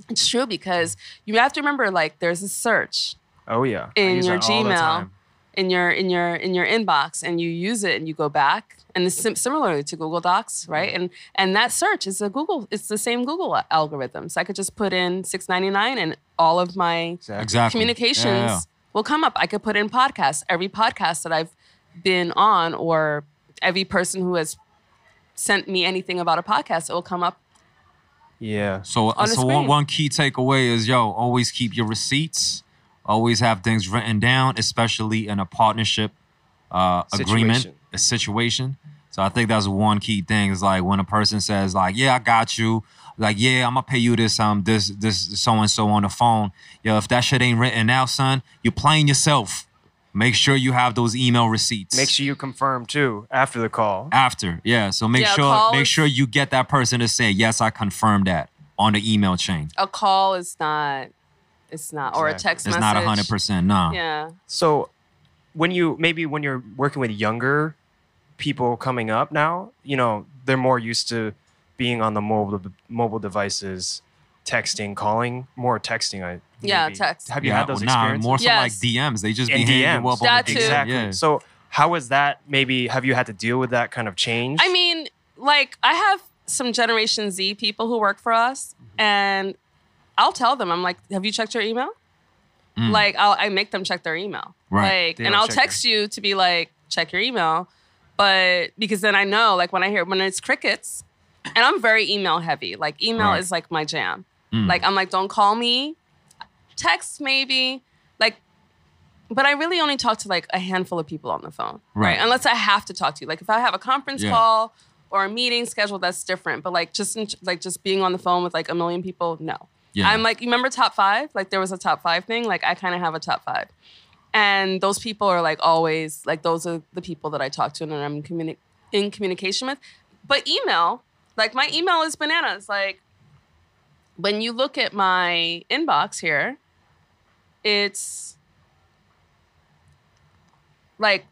it's true because you have to remember like there's a search oh yeah. In your that all the Gmail. In your in your in your inbox, and you use it and you go back. And it's sim- similarly to Google Docs, right? And and that search is a Google. It's the same Google algorithm. So I could just put in six ninety nine, and all of my Exactly. Exactly. communications Yeah, yeah. will come up. I could put in podcasts. Every podcast that I've been on, or every person who has sent me anything about a podcast, it will come up. Yeah. So, On so one, one key takeaway is yo, always keep your receipts. Always have things written down, especially in a partnership uh, agreement, a situation. So I think that's one key thing. Is like when a person says like, "Yeah, I got you," like, "Yeah, I'm gonna pay you this um this this so and so on the phone." Yo, if that shit ain't written out, son, you're playing yourself. Make sure you have those email receipts. Make sure you confirm too after the call. after, yeah. So make Yeah, sure make is- sure you get that person to say, "Yes, I confirmed that" on the email chain. A call is not. It's not, or a text It's message. It's not hundred percent, no. Yeah. So when you maybe when you're working with younger people coming up now, you know, they're more used to being on the mobile mobile devices, texting, calling, more texting. I Yeah, maybe. text. Have you yeah, had those well, nah, more so Yes. like DMs. They just be And hitting DMs. you up on That the too. DM. Exactly. Yeah. So was that? Maybe have you had to deal with that kind of change? I mean, like I have some Generation Z people who work for us, Mm-hmm. and I'll tell them, I'm like, "Have you checked your email?" Mm. Like, I'll, I make them check their email, Right. Like, They and I'll text you to be like, "Check your email," but because then I know, like, when I hear when it's crickets, and I'm very email heavy. Like, email Right. is like my jam. Mm. Like, I'm like, don't call me, text maybe, like. But I really only talk to like a handful of people on the phone, right? Right. Unless I have to talk to you. Like if I have a conference Yeah. call or a meeting scheduled, that's different. But like just in, like just being on the phone with like a million people, no. Yeah. I'm like, you remember top five? Like there was a top five thing. Like I kind of have a top five, and those people are like always like those are the people that I talk to and I'm communi- in communication with. But email, like my email is bananas. Like when you look at my inbox here, it's like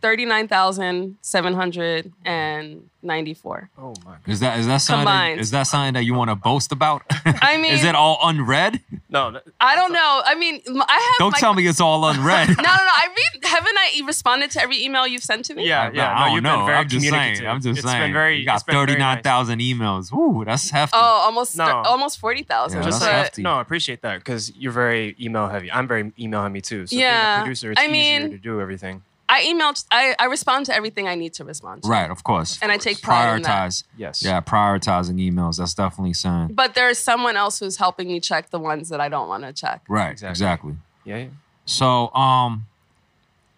thirty nine thousand seven hundred and ninety four. oh my god. Is that is that something Combined. is that something that you want to boast about? I mean- is it all unread? No, that- I don't know. I mean, I have. Don't like, tell me it's all unread. No, no, no. I read. Haven't I responded to every email you've sent to me? yeah, yeah. I no, you've know. been very I'm just saying. communicative. I'm just It's saying. Been very, you got it's been very thirty nine nice. emails. Ooh, that's hefty. Oh, almost No. thir- almost forty thousand. Yeah, Just that's hefty. no, I appreciate that because you're very email heavy. I'm very email heavy too. So being a producer, it's I easier mean- to do everything. I email, I, I respond to everything I need to respond to. right, of course. And I take pride in that. prioritize. Yes. Yeah, prioritizing emails. That's definitely saying. But there's someone else who's helping me check the ones that I don't want to check, Right, Exactly. exactly. Yeah. yeah. So, um,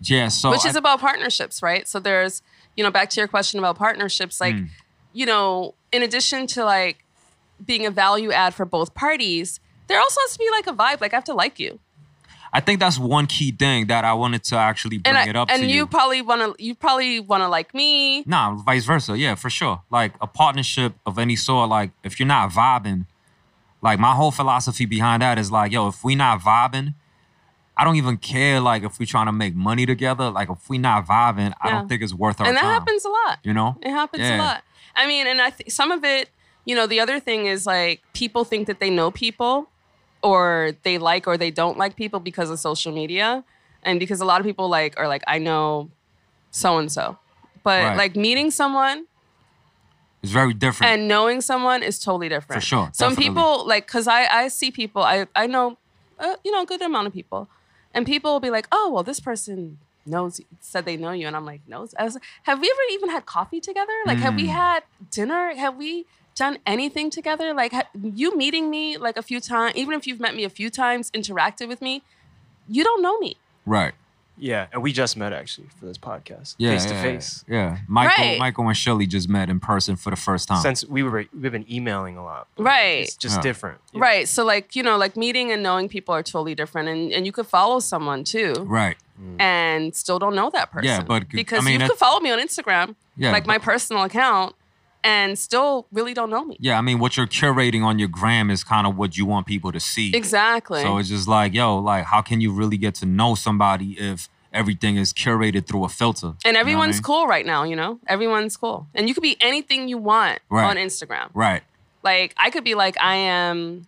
yeah. So which I- is about partnerships, right? So there's, you know, back to your question about partnerships, like, Mm. you know, in addition to like being a value add for both parties, there also has to be like a vibe. Like I have to like you. I think that's one key thing that I wanted to actually bring I, it up and to you, you. probably want to you probably want to like me Nah, vice versa. Yeah, for sure. Like a partnership of any sort. Like if you're not vibing, like my whole philosophy behind that is like, yo, if we not vibing, I don't even care. Like if we trying to make money together. Like if we not vibing, I don't think it's worth our and that time. happens a lot You know? it happens Yeah. a lot i mean and i think some of it you know, the other thing is like people think that they know people or they like or they don't like people because of social media. And because a lot of people like are like, I know so and so. But Right. like meeting someone It's very different. and knowing someone is totally different. For sure, Some definitely. people like because I I see people I I know uh, you know a good amount of people, and people will be like, oh well, this person knows said they know you, and I'm like knows. I was have we ever even had coffee together? Like have we Mm. had dinner? Have we done anything together? Like you meeting me like a few times, even if you've met me a few times, interacted with me, you don't know me. right. Yeah, and we just met actually for this podcast, Yeah. face to face. Yeah. Michael, Right. Michael and Shelly just met in person for the first time. Since we were we've been emailing a lot, Right. It's just Yeah. different, Yeah. Right. So like, you know, like meeting and knowing people are totally different and, and you could follow someone too. right. Mm. and still don't know that person. Yeah, but- I because mean, you could follow me on Instagram, Yeah, like my personal account, and still really don't know me. Yeah, I mean, what you're curating on your gram is kind of what you want people to see. Exactly. So it's just like, yo, like, how can you really get to know somebody if everything is curated through a filter? You know and I everyone's mean? cool right now, you know? Everyone's cool. And you could be anything you want Right. on Instagram. Right, Like I could be like I am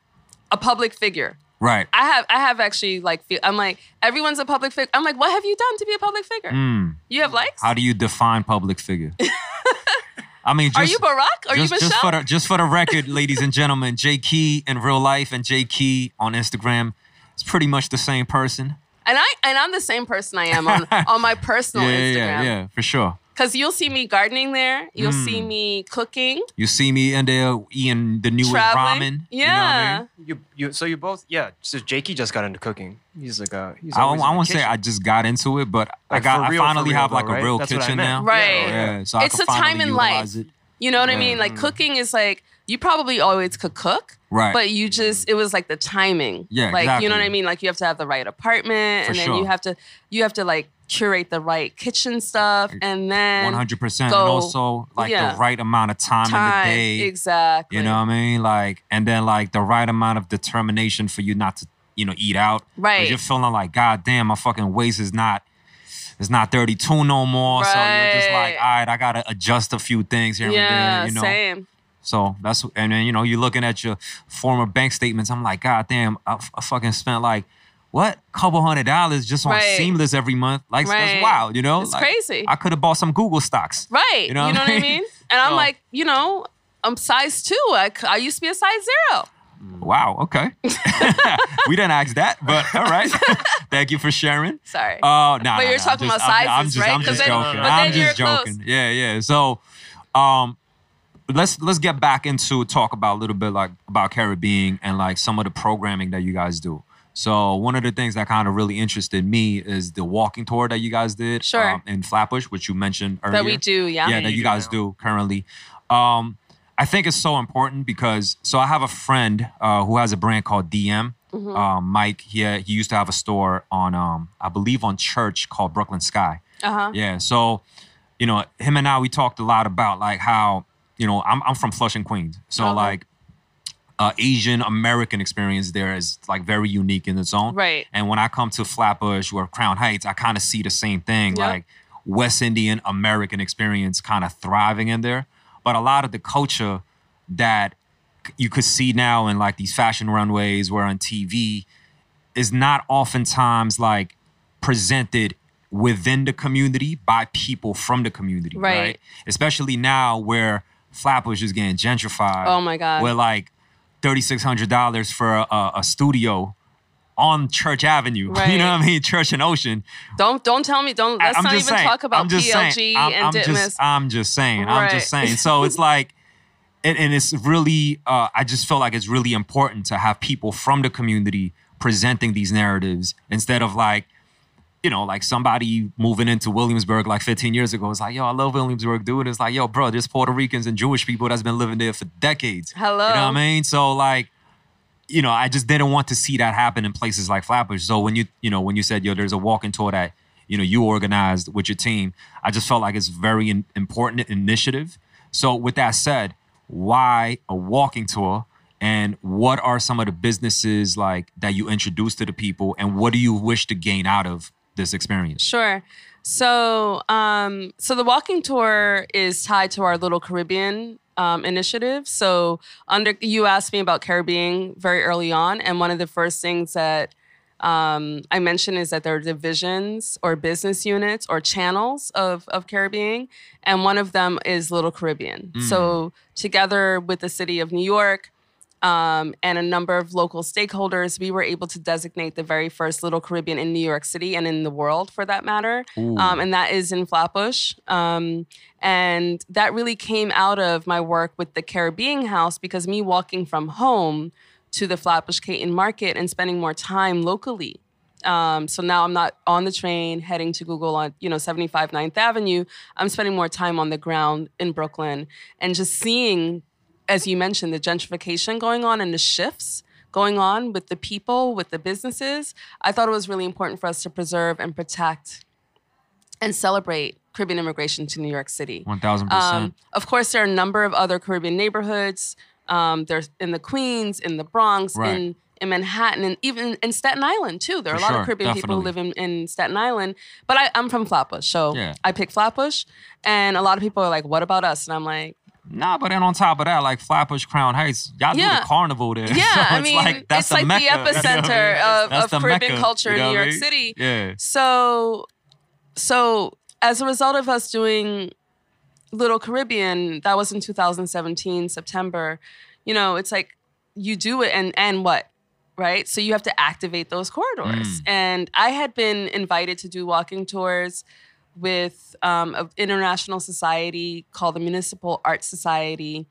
a public figure. right. I have I have actually like feel I'm like everyone's a public figure. I'm like, what have you done to be a public figure? Mm. You have likes? How do you define public figure? I mean, just, Are you Barack? Are just, you just Michelle? for the just for the record, ladies and gentlemen, J Key in real life and J Key on Instagram, it's pretty much the same person. and I and I'm the same person I am on on my personal yeah, Instagram. yeah, yeah, for sure. Cause you'll see me gardening there. You'll see Mm. me cooking, You see me in there eating the newest traveling. ramen. Yeah. You know I mean? You you so you both yeah. So Jakey just got into cooking. He's like uh he's I, I won't say. I just got into it, but I got for I finally real have though, like a right? real That's kitchen now. Right. Yeah, so I It's can a time in life. It. You know what I mean? Like cooking is like you probably always could cook, Right. but you just it was like the timing. Yeah, like you know what I mean. Like you have to have the right apartment, For and then sure. you have to you have to like curate the right kitchen stuff, and then One hundred percent, go- and also like yeah. the right amount of time, time in the day. exactly. You know what I mean? Like, and then like the right amount of determination for you not to, you know, eat out Right. You're feeling like, God damn, my fucking waist is not, it's not 32 no more. right. So you're just like, all right, I gotta adjust a few things here Yeah, and there. You know. same. So that's and then you know you're looking at your former bank statements. I'm like, God damn, I, I fucking spent like what couple hundred dollars just on Right. Seamless every month. Like Right. that's wild, you know? It's Like, crazy. I could have bought some Google stocks. Right. You know You know, what I mean? mean? And I'm So- like, you know, I'm size two. I, I used to be a size zero. Wow. Okay. we didn't ask that, but all right. Thank you for sharing. Sorry. Oh no, But no, you're no, talking I'm about just, I'm- I'm sizes, just, right? I'm just then- joking. but I'm just joking. close. Yeah, yeah. So, um, let's let's get back into talk about a little bit like about caribBEING and like some of the programming that you guys do. So one of the things that kind of really interested me is the walking tour that you guys did Sure. um, in Flatbush, which you mentioned earlier. that we do, yeah. Yeah, that you you guys now. do currently. Um, I think it's so important because so I have a friend uh, who has a brand called DM. Mm-hmm. Um, Mike, he had- he used to have a store on um, I believe on Church called Brooklyn Sky. Uh-huh. Yeah, so you know him and I we talked a lot about like how you know I'm I'm from Flushing, Queens, so Uh-huh. like uh, Asian American experience there is like very unique in its own. Right. And when I come to Flatbush or Crown Heights, I kind of see the same thing, Yep. like West Indian American experience kind of thriving in there. But a lot of the culture that you could see now in like these fashion runways or on TV is not oftentimes like presented within the community by people from the community, right? Right. Especially now where Flatbush is getting gentrified. Oh my God. Where like thirty six hundred dollars for a, a, studio on Church Avenue. You know what I mean? Church and Ocean. Don't don't tell me. Don't. Let's I'm not even saying, talk about I'm just PLG saying, I'm, and I'm Ditmas. just, I'm just saying. I'm just saying. So it's like, and, and it's really, uh, I just feel like it's really important to have people from the community presenting these narratives instead of like, you know, like somebody moving into Williamsburg like 15 years ago. It's like, yo, I love Williamsburg, dude. It's like, yo, bro, there's Puerto Ricans and Jewish people that's been living there for decades. Hello. You know what I mean? So like, you know, I just didn't want to see that happen in places like Flatbush. So when you, you know, when you said, yo, there's a walking tour that, you know, you organized with your team, I just felt like it's very in- important initiative. So with that said, why a walking tour? And what are some of the businesses like that you introduce to the people? And what do you wish to gain out of this experience? Sure. So, um, so the walking tour is tied to our little Caribbean um, initiative. So under you asked me about caribBEING very early on, and one of the first things that um, I mentioned is that there are divisions or business units or channels of, of caribBEING, and one of them is Little Caribbean. So, together with the city of New York um, and a number of local stakeholders, we were able to designate the very first Little Caribbean in New York City and in the world for that matter. Um, and that is in Flatbush. Um, and that really came out of my work with the caribBEING House because me walking from home to the Flatbush Caton Market and spending more time locally. Um, so now I'm not on the train heading to Google on you know 75 9th Avenue. I'm spending more time on the ground in Brooklyn and just seeing, as you mentioned, the gentrification going on and the shifts going on with the people, with the businesses. I thought it was really important for us to preserve and protect and celebrate Caribbean immigration to New York City. One thousand Um, percent. of course, there are a number of other Caribbean neighborhoods. Um, there's in the Queens, in the Bronx, Right. in in Manhattan, and even in Staten Island too. There are For a lot sure, of Caribbean people who live in, in Staten Island. But I, I'm from Flatbush, so Yeah. I pick Flatbush, and a lot of people are like, "What about us?" And I'm like, Nah, but then on top of that, like Flatbush, Crown Heights, y'all do the carnival there. "Yeah, So I it's mean, like, that's it's like Mecca, the you know I epicenter mean? of, of Caribbean Mecca, culture you know in New I York mean? City." Yeah. So, so as a result of us doing Little Caribbean, that was in 2017 September. You know, it's like you do it and and what, right? So you have to activate those corridors. Mm. And I had been invited to do walking tours with um, an international society called the Municipal Art Society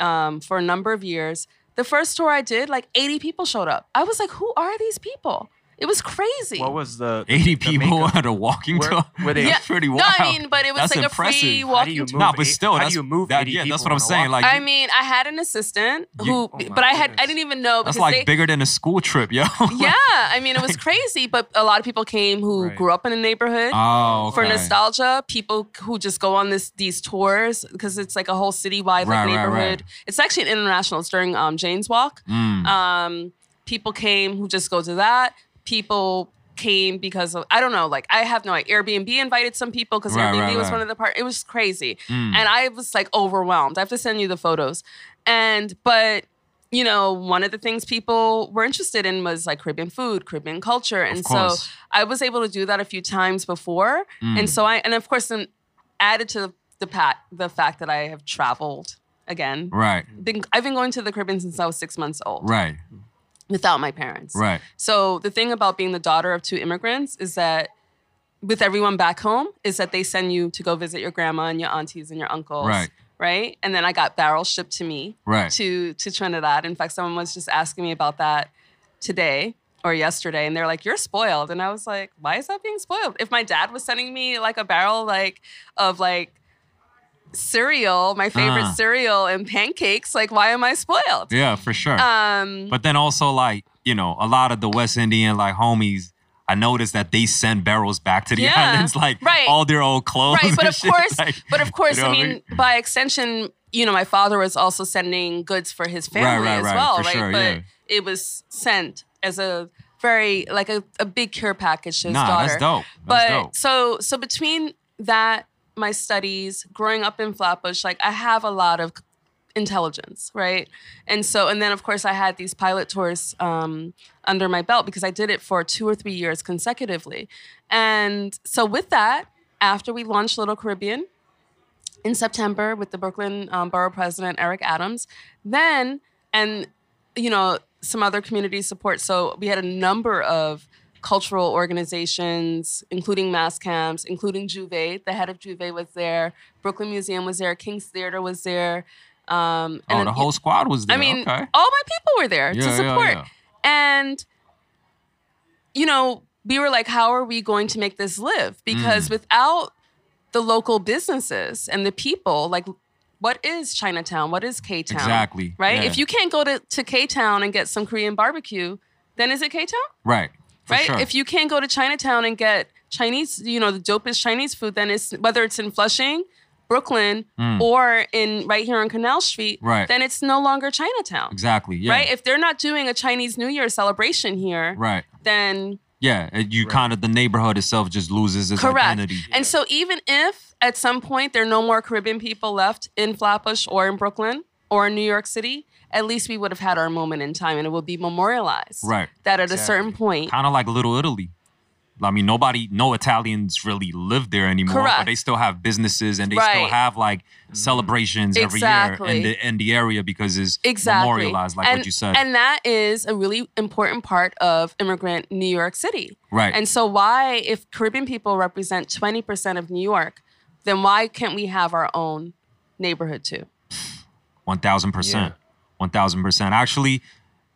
um, for a number of years. The first tour I did, like 80 people showed up. I was like, who are these people? It was crazy. What was the 80 the people makeup? at a walking Were- tour. were they- That's pretty wild. No, I mean, but it was That's like impressive. a free walking tour. No, but eight- still, how do that's you move that, 80 yeah, that's what I'm saying. Like, I mean, I had an assistant You- who, Oh but I had I didn't even know that's like they, bigger than a school trip, yo. yeah, I mean, it was crazy. But a lot of people came who Right. grew up in the neighborhood. Oh, For nostalgia, people who just go on this these tours because it's like a whole citywide like Right, right, neighborhood. right. It's actually an international. It's during um, Jane's Walk. Mm. Um, people came who just go to that. People came because of I don't know. Like I have no idea. Airbnb invited some people because Right, Airbnb right, was right. one of the part. It was crazy, Mm. and I was like overwhelmed. I have to send you the photos, and but you know one of the things people were interested in was like Caribbean food, Caribbean culture, and so. I was able to do that a few times before, Mm. and so I and of course then added to the pat the fact that I have traveled again. Right, Been, I've been going to the Caribbean since I was six months old right, without my parents. right. So the thing about being the daughter of two immigrants is that with everyone back home is that they send you to go visit your grandma and your aunties and your uncles. Right. Right. And then I got barrels shipped to me Right. to to Trinidad. In fact, someone was just asking me about that today or yesterday, and they're like, "You're spoiled," and I was like, "Why is that being spoiled? If my dad was sending me like a barrel like of like cereal, my favorite Uh. cereal and pancakes, like why am I spoiled?" Yeah, for sure. Um, But then also like, you know, a lot of the West Indian like homies, I noticed that they send barrels back to the Yeah, islands, like right. all their old clothes. right but of shit, course like, but of course you know i what mean by extension you know my father was also sending goods for his family right, as right, well for right sure, but yeah. it was sent as a very like a, a big care package to his Nah, daughter that's dope. That's but dope. so so between that my studies growing up in flatbush like i have a lot of intelligence right? And so and then of course i had these pilot tours um, under my belt because i did it for two or three years consecutively. And so with that after we launched little caribbean in september with the brooklyn um, borough president eric adams then and you know some other community support. So we had a number of cultural organizations including mass camps including Jouvay the head of Jouvay was there brooklyn museum was there king's theater was there um, Oh, then- the whole squad was there. I mean, okay. all my people were there Yeah, to support. yeah. yeah. And, you know, we were like, how are we going to make this live? Mm. Because without the local businesses and the people, like, what is Chinatown? What is K Town? Exactly, Right? If you can't go to, to K Town and get some Korean barbecue, then is it K Town? Right. For right? Sure. If you can't go to Chinatown and get Chinese, you know, the dopest Chinese food, then it's whether it's in Flushing, Brooklyn, or in right here on Canal Street, Mm. Right. then it's no longer Chinatown. exactly. Yeah. Right? If they're not doing a Chinese New Year celebration here, right. then Yeah, it- you kind of the neighborhood itself just loses its Correct. identity. And so even if at some point there are no more Caribbean people left in Flatbush or in Brooklyn or in New York City, at least we would have had our moment in time and it would be memorialized. Right. That at a certain point. Kind of like Little Italy. I mean, nobody, no Italians really live there anymore, Correct. but they still have businesses and they still have like mm. celebrations every year in the in the area because it's Exactly. memorialized, like and, what you said. And that is a really important part of immigrant New York City. Right. And so why, if Caribbean people represent 20% of New York, then why can't we have our own neighborhood too? One thousand percent. One thousand percent. Actually,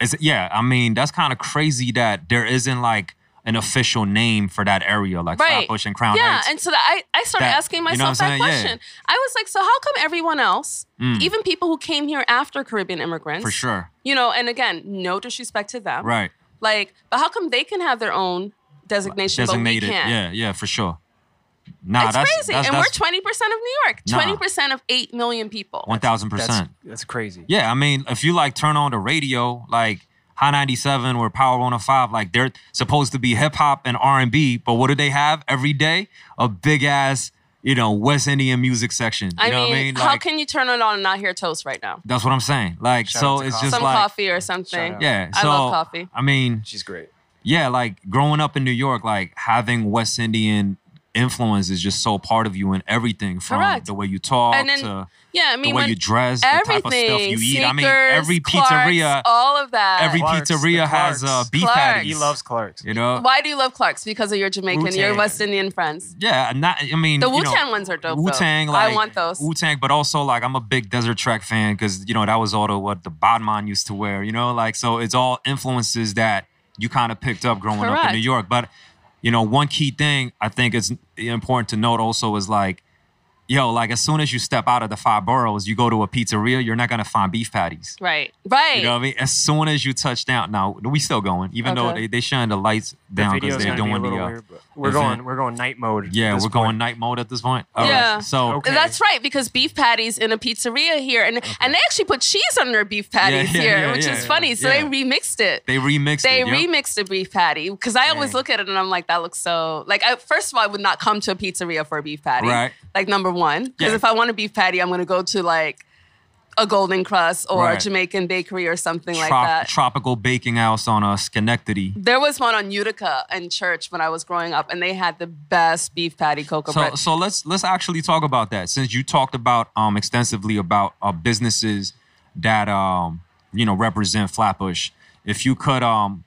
is yeah. I mean, that's kind of crazy that there isn't like an official name for that area, like Right. Flatbush and Crown yeah, Heights. and so that I, I started That- asking you know myself that saying? Yeah. question. I was like, so how come everyone else, mm. even people who came here after Caribbean immigrants, for sure. you know, and again, no disrespect to them, Right. Like, but how come they can have their own designation, Designated. but we can't? Yeah, yeah, for sure. Nah, it's that's crazy, that's, and that's we're twenty percent of New York. Nah. Twenty percent of eight million people. 1000%. that's crazy. Yeah, I mean, if you like turn on the radio, like Hot 97 or Power 105, like they're supposed to be hip hop and R&B, but what do they have every day? A big ass, you know, West Indian music section. You I know mean, what I mean? how can you turn it on and not hear toast right now? that's what I'm saying. Like, Shout so it's Koffee. just Some like, Koffee or something. Shout out. yeah. I love Koffee. I mean, She's great. yeah, like growing up in New York, like having West Indian influence is just so part of you in everything from Correct. the way you talk And then, to Yeah, I the way you dress, the type of stuff you eat. I mean, sneakers, every Clarks, pizzeria, all of that. every Clarks, pizzeria the has uh, Clarks. beef Clarks. patties. He loves Clark's. You know? Why do you love Clark's? Because of your Jamaican, your Wu-Tang. West Indian friends. Yeah, not. I mean, The you know, Wu-Tang ones are dope, though. Wu Tang, I want those. Wu Tang, but also like I'm a big Desert Trek fan because you know that was all the what the Bodman used to wear. You know, like so it's all influences that you kind of picked up growing up in New York. But you know, one key thing I think is important to note also is like. Yo, like as soon as you step out of the five boroughs, you go to a pizzeria, you're not gonna find beef patties. Right, right. You know what I mean? As soon as you touch down, now we still going, even though they they shine the lights down video's because they're gonna be a little the. Uh, weird, but we're event. going. We're going night mode. yeah, we're going night mode at this point. All right. Yeah. So Okay. That's right, because beef patties in a pizzeria here, and and they actually put cheese on their beef patties yeah, here, yeah, which yeah, is funny. So yeah. they remixed it. they remixed They it. yep. remixed a beef patty because I always look at it and I'm like, that looks so like. I, first of all, I would not come to a pizzeria for a beef patty. Right. Like number one, because Yeah. if I want a beef patty, I'm gonna go to like a Golden Crust or a Right. Jamaican bakery or something like Trop- that. Tropical Baking House on uh, Schenectady. There was one on Utica in church when I was growing up, and they had the best beef patty cocoa So bread. so let's let's actually talk about that since you talked about um extensively about uh, businesses that um you know represent Flatbush. If you could um.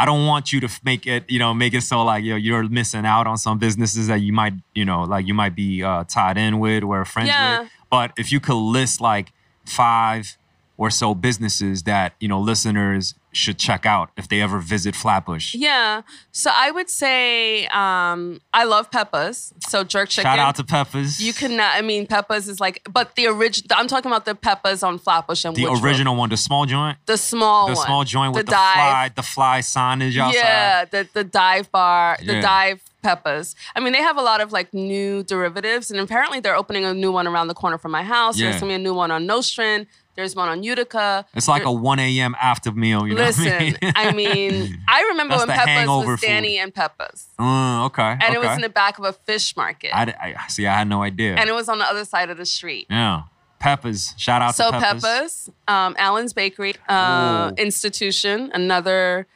I don't want you to make it, you know, make it so like yo, you're missing out on some businesses that you might, you know, like you might be uh, tied in with or friends Yeah. with. But if you could list like five or so businesses that you know listeners should check out if they ever visit Flatbush. Yeah. So I would say um, I love Peppa's. So jerk chicken. Shout out to Peppa's. You cannot. I mean, Peppa's is like, but the original. I'm talking about the Peppa's on Flatbush and the Woodrow. original one, the small joint, the small the one, small joint with the, fly, the fly signage outside. Yeah, the the dive bar, the Yeah. dive Peppa's. I mean, they have a lot of like new derivatives, and apparently they're opening a new one around the corner from my house. Yeah. There's gonna be a new one on Nostrand. There's one on Utica. It's like There- a 1 a.m. after meal. You know Listen, what I mean? I mean, I remember That's when Peppa's was food. Danny and Peppa's, Mm, okay. and it was in the back of a fish market, I, I see. I had no idea. and it was on the other side of the street. yeah, Peppa's. Shout out So to Peppers. Peppa's, um, Allan's Bakery, uh, Ooh. institution, another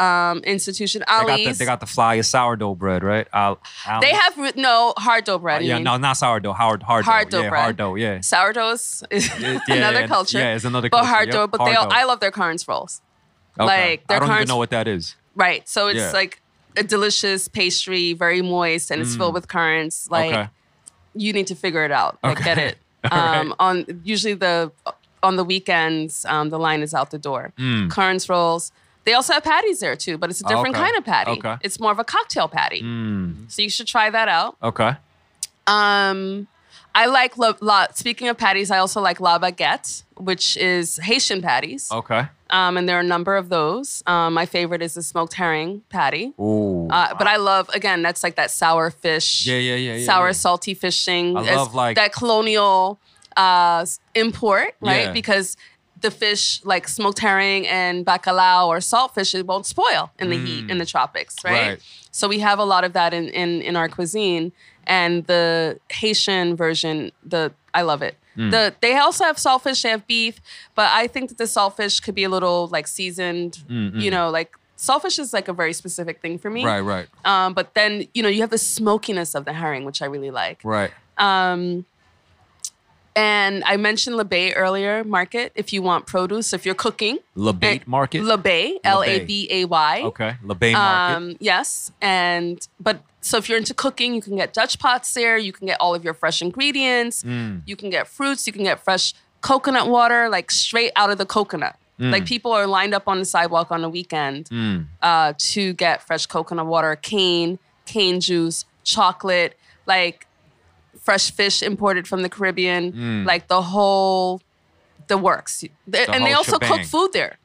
um, institution. They got, the, Ali's. they got the fly sourdough bread, right? Al, They have no hard dough bread. Uh, yeah, no, not sourdough. Hard, hard, Hard dough. dough yeah, bread. hard dough. Yeah. Sourdough is yeah, another yeah, culture. yeah, it's another culture. But culture, hard yep, dough. But hard they all. I love their currants rolls. Okay. like, their I don't even know what that is. Right. So it's Yeah. like a delicious pastry, very moist, and it's filled with currants. Like Mm. okay. you need to figure it out. Like get it. All right. Um, on usually the on the weekends, um, the line is out the door. Mm. Currants rolls. They also have patties there too, but it's a different Okay. kind of patty. Okay. It's more of a cocktail patty. Mm. So you should try that out. Okay. Um, I like la, la, speaking of patties, I also like la baguette, which is Haitian patties. Okay. Um, and there are a number of those. Um, my favorite is the smoked herring patty. Ooh. Uh, but I love again that's like that sour fish, Yeah, yeah, yeah, yeah, sour yeah. salty fishing. I love, like- that colonial uh, import, right? Yeah. Because the fish like smoked herring and bacalao or saltfish it won't spoil in the heat in the tropics, right? Mm. Right. So we have a lot of that in in in our cuisine, and the Haitian version, the I love it. Mm. The they also have saltfish, they have beef, but I think that the saltfish could be a little like seasoned. You know, like saltfish is like a very specific thing for me. Right, right, Um, but then you know you have the smokiness of the herring, which I really like. right. Um, and I mentioned Labay earlier, market, if you want produce, if you're cooking. Labay And- Market. Le Bay, L A B A Y. okay, Labay Market. Um, yes. And, but so if you're into cooking, you can get Dutch pots there. You can get all of your fresh ingredients. Mm. You can get fruits. You can get fresh coconut water, like straight out of the coconut. Mm. Like people are lined up on the sidewalk on the weekend uh, to get fresh coconut water, cane, cane juice, chocolate, like fresh fish imported from the Caribbean, like the whole, the works. They- and they also cook food there.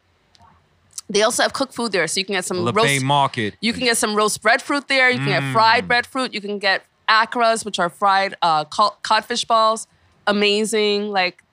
They also have cooked food there, so you can get some Labay roast. Market. You can get some roast breadfruit there. You can get Mm. fried breadfruit. You can get acras, which are fried uh, codfish balls. Amazing. Like,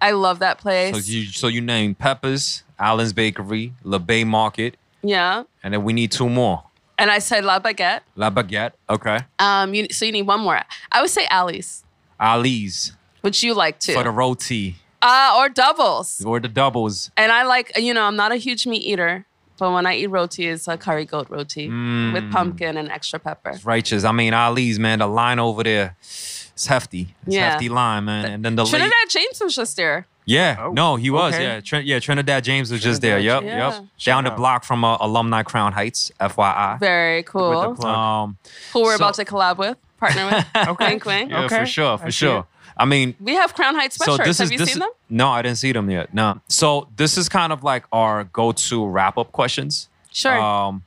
I love that place. So you so you name Peppa's, Allan's Bakery, Labay Market, yeah. and then we need two more. And I said La Baguette. La Baguette. Okay. Um, you, so you need one more. I would say Ali's, Ali's which you like too. for the roti uh, or doubles. or the doubles. And I like, you know, I'm not a huge meat eater, but when I eat roti, it's a curry goat roti Mm. with pumpkin and extra pepper. Righteous. I mean Ali's man. The line over there, it's hefty. It's Yeah. hefty line, man. And then the late, Trinidad James was just there. Yeah, Oh, no, he was. okay. Yeah, Trin- yeah. Trinidad James was just there. Yep, Trinidad James. yep. Down the block from uh, Alumni Crown Heights, FYI. Very cool. With the plug. Um, Who we're So- about to collab with, partner with. Okay. Wink, wink. yeah, Okay, for sure, for I sure. I mean, We have Crown Heights so sweatshirts. this have is you this seen is, them? no, I didn't see them yet. No. So this is kind of like our go-to wrap-up questions. Sure. Um,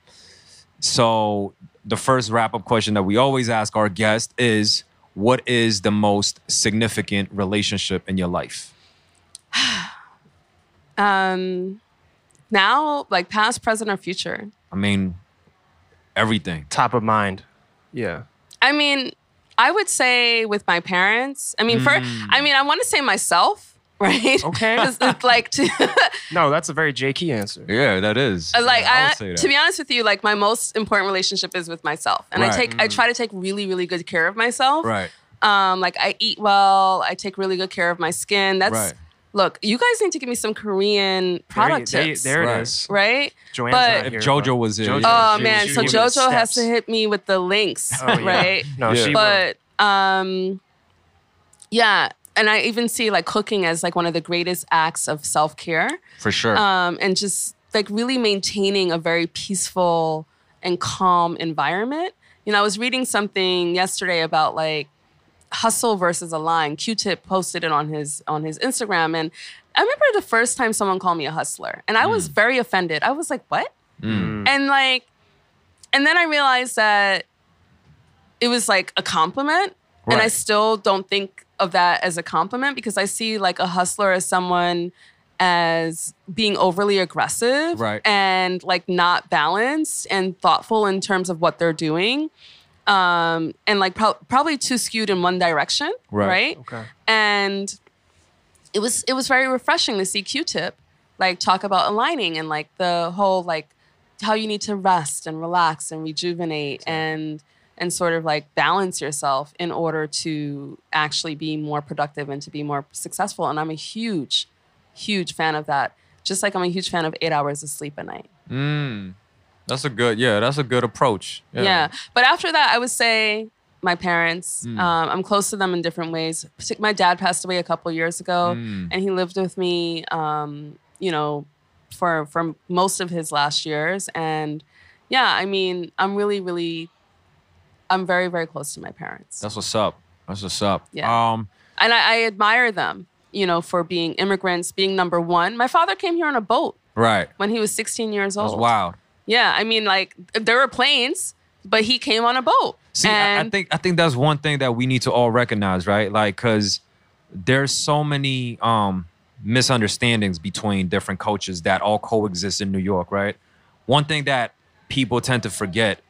so the first wrap-up question that we always ask our guest is, "What is the most significant relationship in your life?" um, now, like past, present, or future. I mean, everything. Top of mind. Yeah. I mean, I would say with my parents. I mean, for I mean, I want to say myself, right? Okay. 'Cause it's like to No, that's a very J Key answer. Yeah, that is. like Yeah, I I, would say that. to be honest with you, like my most important relationship is with myself, and I Right. take I try to take really really good care of myself. right. Um, like I eat well. I take really good care of my skin. That's Right. Look. You guys need to give me some Korean product there, tips, There, Right. it is. right? Joanne's But- not If here, JoJo was here, JoJo. Oh she- man, she so would give us JoJo has to hit me with the links, Oh, yeah. right? No, Yeah. she will. but um yeah and i even see like cooking as like one of the greatest acts of self-care For sure. um and just like really maintaining a very peaceful and calm environment you know i was reading something yesterday about like hustle versus a line q-tip posted it on his on his instagram and i remember the first time someone called me a hustler and i was very offended. I was like what? Mm. and like and then i realized that it was like a compliment and i still don't think of that as a compliment because i see like a hustler as someone as being overly aggressive Right. and like not balanced and thoughtful in terms of what they're doing um and like pro- probably too skewed in one direction Right. right Okay. and it was it was very refreshing to see q-tip like talk about aligning and like the whole like how you need to rest and relax and rejuvenate and and sort of like balance yourself in order to actually be more productive and to be more successful and i'm a huge huge fan of that just like i'm a huge fan of eight hours of sleep a night Mm. That's a good, yeah, that's a good approach. yeah. But after that, I would say my parents. Mm. Um, I'm close to them in different ways. My dad passed away a couple years ago, Mm. and he lived with me, um, you know, for for most of his last years. And yeah, I mean, I'm really, really, I'm very, very close to my parents, That's what's up. That's what's up. Yeah. Um, and I, I admire them. You know, for being immigrants, being number one. My father came here on a boat right. when he was 16 years That's old. wild. Yeah, I mean, like there were planes, but he came on a boat. See, I, I think I think that's one thing that we need to all recognize, right? Like, cause there's so many um misunderstandings between different cultures that all coexist in New York, right? One thing that people tend to forget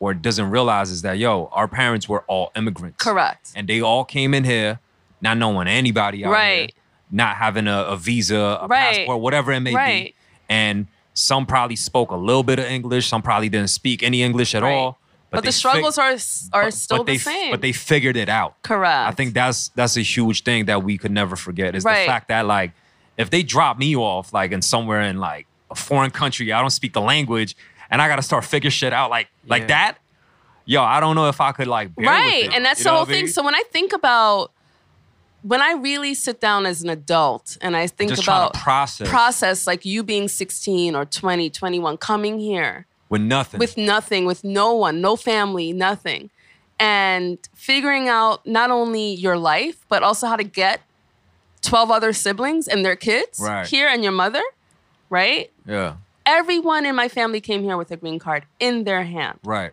or doesn't realize is that yo, our parents were all immigrants. Correct. And they all came in here not knowing anybody out Right. here. not having a, a visa, a Right. passport, whatever it may Right. be. And some probably spoke a little bit of English, some probably didn't speak any English at Right. all. But, they the struggles fig- are are but- still but they, the same. But they figured it out. Correct. I think that's that's a huge thing that we could never forget is Right. the fact that like if they drop me off like in somewhere in like a foreign country, I don't speak the language, and I got to start figure shit out like like that. Yo, I don't know if I could like bear with right it, and that's you the whole what I thing mean? so when i think about when i really sit down as an adult and i think about process. process like you being 16 or 20 21 coming here with nothing. with nothing with no one no family nothing and figuring out not only your life but also how to get 12 other siblings and their kids Right. here and your mother right yeah, everyone in my family came here with a green card in their hand right,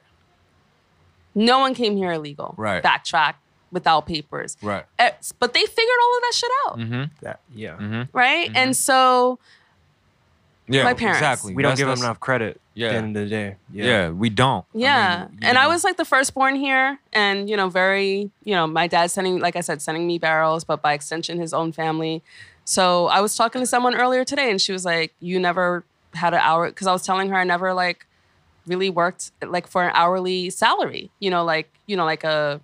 no one came here illegal Right. backtrack without papers right. Eh, but they figured all of that shit out, Mm-hmm. That, yeah. Mm-hmm. right? And so, Yeah, My parents. exactly. We don't give them enough credit Yeah. at the end of the day. Yeah. we don't. I yeah. mean, you and I was like the firstborn here, and you know, very, you know, my dad sending, like I said, sending me barrels, but by extension, his own family. So I was talking to someone earlier today, and she was like, "You never had an hour," because I was telling her I never like really worked like for an hourly salary. You know, like you know, like a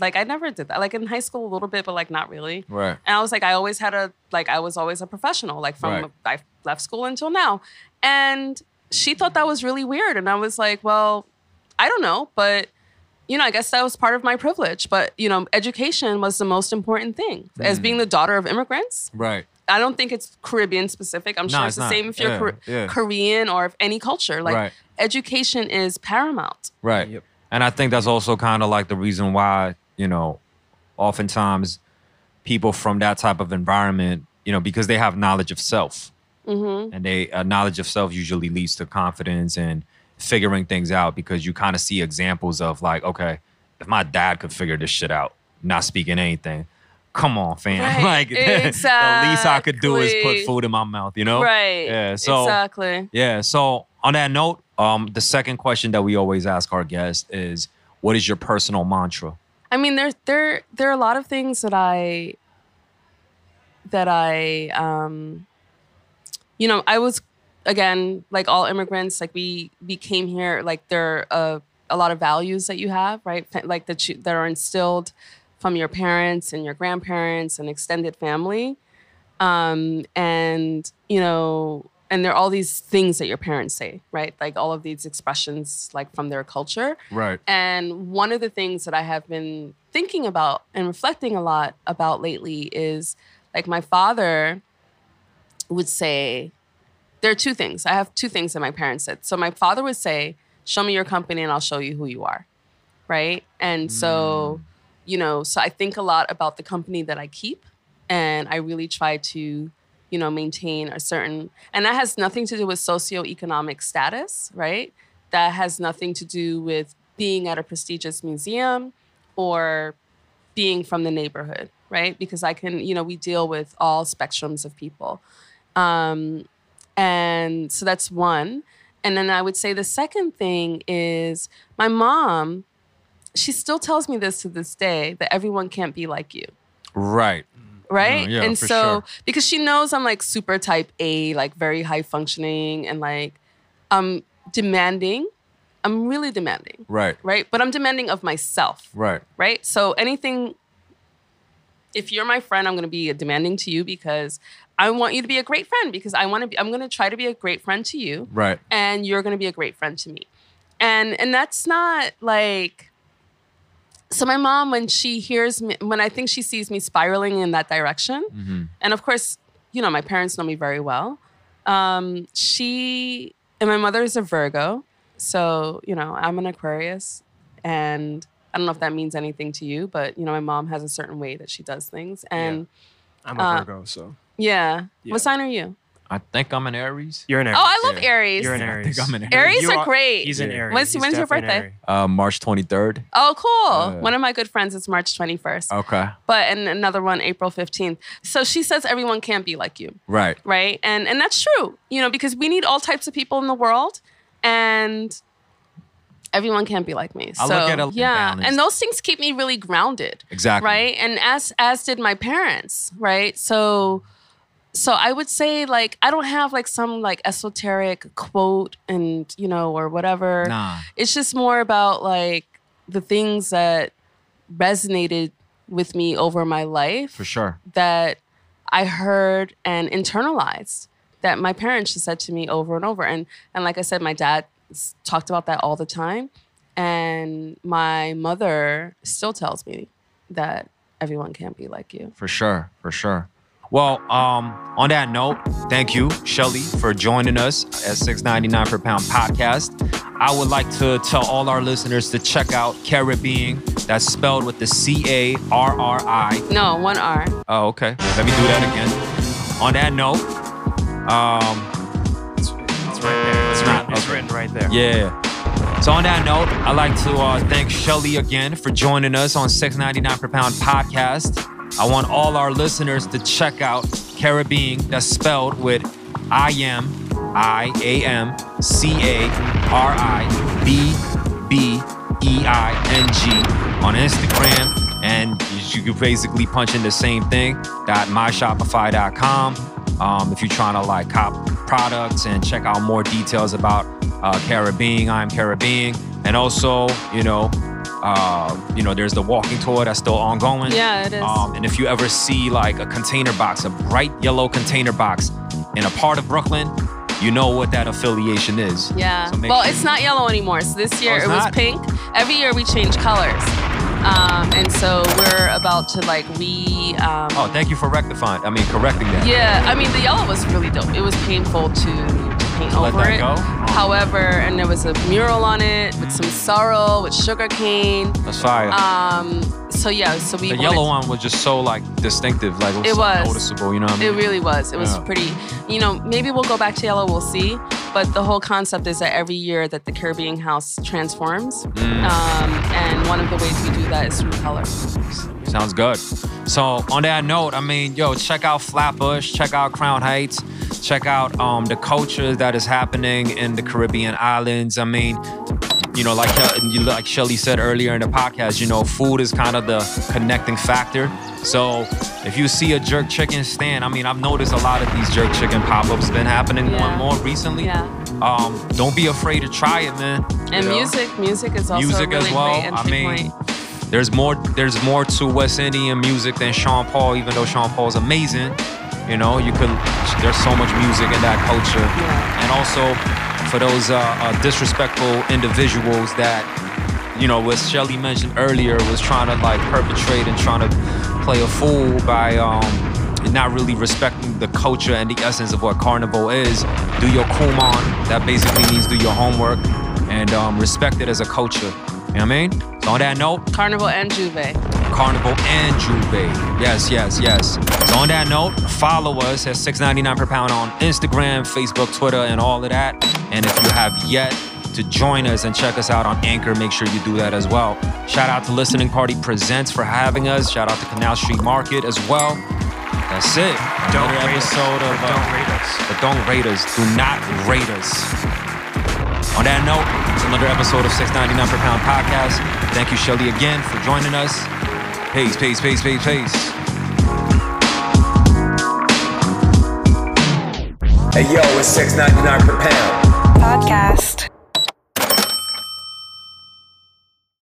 like I never did that. Like in high school a little bit, but like not really. right. And I was like, I always had a like I was always a professional, like from Right. I left school until now. And she thought that was really weird. And I was like, well, I don't know, but you know, I guess that was part of my privilege. But you know, education was the most important thing. Mm. As being the daughter of immigrants, Right. I don't think it's Caribbean specific. I'm No, sure it's it's the not. same if you're Yeah, Kor- yeah. Korean or if any culture. Like Right. education is paramount. Right. Yep. And I think that's also kind of like the reason why, you know, oftentimes people from that type of environment, you know, because they have knowledge of self. Mm-hmm. And they uh, knowledge of self usually leads to confidence and figuring things out because you kind of see examples of like, okay, if my dad could figure this shit out, not speaking anything, come on, fam. Right. like the least I could do is put food in my mouth, you know? Right. Yeah. So exactly. yeah. So on that note, um, the second question that we always ask our guests is, "What is your personal mantra?" I mean, there there there are a lot of things that I that I um you know, I was again like all immigrants, like we we came here like there are a, a lot of values that you have, right? Like that you that are instilled from your parents and your grandparents and extended family. Um and you know, and there are all these things that your parents say, right? Like all of these expressions like from their culture. Right. And one of the things that I have been thinking about and reflecting a lot about lately is like my father would say, there are two things. I have two things that my parents said. So my father would say, Show me your company and I'll show you who you are. Right. And so, mm. you know, so I think a lot about the company that I keep and I really try to, you know, maintain a certain, and that has nothing to do with socioeconomic status, right? That has nothing to do with being at a prestigious museum or being from the neighborhood, right? Because I can, you know, we deal with all spectrums of people. Um, and so that's one. And then I would say the second thing is my mom, she still tells me this to this day that everyone can't be like you Right. Right? yeah, and so sure. because she knows I'm like super type A, like very high functioning and like I'm demanding. I'm really demanding, Right. right? But I'm demanding of myself, Right. right? So anything if you're my friend, I'm going to be demanding to you because I want you to be a great friend because I want to be I'm going to try to be a great friend to you Right. and you're going to be a great friend to me. And and that's not like so my mom when she hears me when I think she sees me spiraling in that direction, Mm-hmm. and of course, you know, my parents know me very well. Um, she and my mother is a Virgo, so you know, I'm an Aquarius, and I don't know if that means anything to you, but you know, my mom has a certain way that she does things, and I'm a Uh, Virgo, so yeah. Yeah. What sign are you? I think I'm an Aries. you're an Aries. Oh, I love Yeah. Aries. You're an Aries. I Aries. think I'm an Aries. Aries You are great. He's an Aries. When's- when's your birthday? Uh, March 23rd. Oh, cool. Yeah. One of my good friends is March 21st, Okay. but and another one April 15th. So she says everyone can't be like you. Right. right and and that's true you know because we need all types of people in the world and everyone can't be like me. I so look at it yeah, balanced. and those things keep me really grounded. Exactly. Right, and as as did my parents. Right, so so I would say like I don't have like some like esoteric quote and you know or whatever. Nah. It's just more about like the things that resonated with me over my life For sure. that I heard and internalized that my parents just said to me over and over. And and like I said, my dad talked about that all the time, and my mother still tells me that everyone can't be like you. For sure, for sure. Well, um, on that note, thank you, Shelly, for joining us at 6.99 per pound podcast. I would like to tell all our listeners to check out caribBEING. That's spelled with the C A R R I. No, one R. Oh, okay. Let me do that again. On that note, um, It's, it's right there. It's, not- written, it's okay. written right there. Yeah. So on that note, I'd like to uh, thank Shelly again for joining us on 6.99 per pound podcast. I want all our listeners to check out caribBEING. That's spelled with I am I A M C A R I B B E I N G on Instagram, and you can basically punch in the same thing. Dot myshopify.com. Um, if you're trying to like cop products and check out more details about uh, caribBEING, I'm caribBEING, and also you know, uh, you know, there's the walking tour that's still ongoing. Yeah, it is. Um, and if you ever see like a container box, a bright yellow container box in a part of Brooklyn, you know what that affiliation is. Yeah. So well, sure it's you- not yellow anymore. So this year it's it was not? pink. Every year we change colors. Um, and so we're about to like we. Um, Oh, thank you for rectifying. I mean, correcting that. Yeah, I mean the yellow was really dope. It was painful to paint let over it. go? However, and there was a mural on it with some sorrel with sugar cane. That's fire. Um, so yeah, so we the yellow one was just so like distinctive, like it was, It was. noticeable. You know what I mean? It really was. It was Yeah. pretty. You know, maybe we'll go back to yellow. We'll see. But the whole concept is that every year that the caribBEING house transforms, Mm. um, and one of the ways we do that is through color. Sounds good. So on that note, I mean, yo, check out Flatbush, check out Crown Heights, check out um, the culture that is happening in the Caribbean islands. I mean, you know, like uh, like Shelly said earlier in the podcast, you know, food is kind of the connecting factor. So if you see a jerk chicken stand, I mean, I've noticed a lot of these jerk chicken pop-ups been happening more and more recently. Yeah. Um, don't be afraid to try it, man. And You know? music, music is also Music a really as well. great I entry mean, point. There's more there's more to West Indian music than Sean Paul, even though Sean Paul's amazing. You know, you could there's so much music in that culture. Yeah. And also for those uh, uh, disrespectful individuals that, you know, what Shelly mentioned earlier was trying to like perpetrate and trying to play a fool by um not really respecting the culture and the essence of what carnival is. Do your kuman. That basically means do your homework and um, respect it as a culture. You know what I mean? So on that note, Carnival and Jouvay. Carnival and Jouvay. Yes, yes, yes. So on that note, follow us at 6.99 per pound on Instagram, Facebook, Twitter, and all of that. And if you have yet to join us and check us out on Anchor, make sure you do that as well. Shout out to Listening Party Presents for having us. Shout out to Canal Street Market as well. That's it. Don't Another rate us. episode of But uh, don't rate us. but don't rate us. Do not rate us. On that note, it's another episode of 699 per pound podcast. Thank you, Shelly, again for joining us. Peace, peace, peace, peace, peace. Hey yo, it's six ninety nine per pound. Podcast.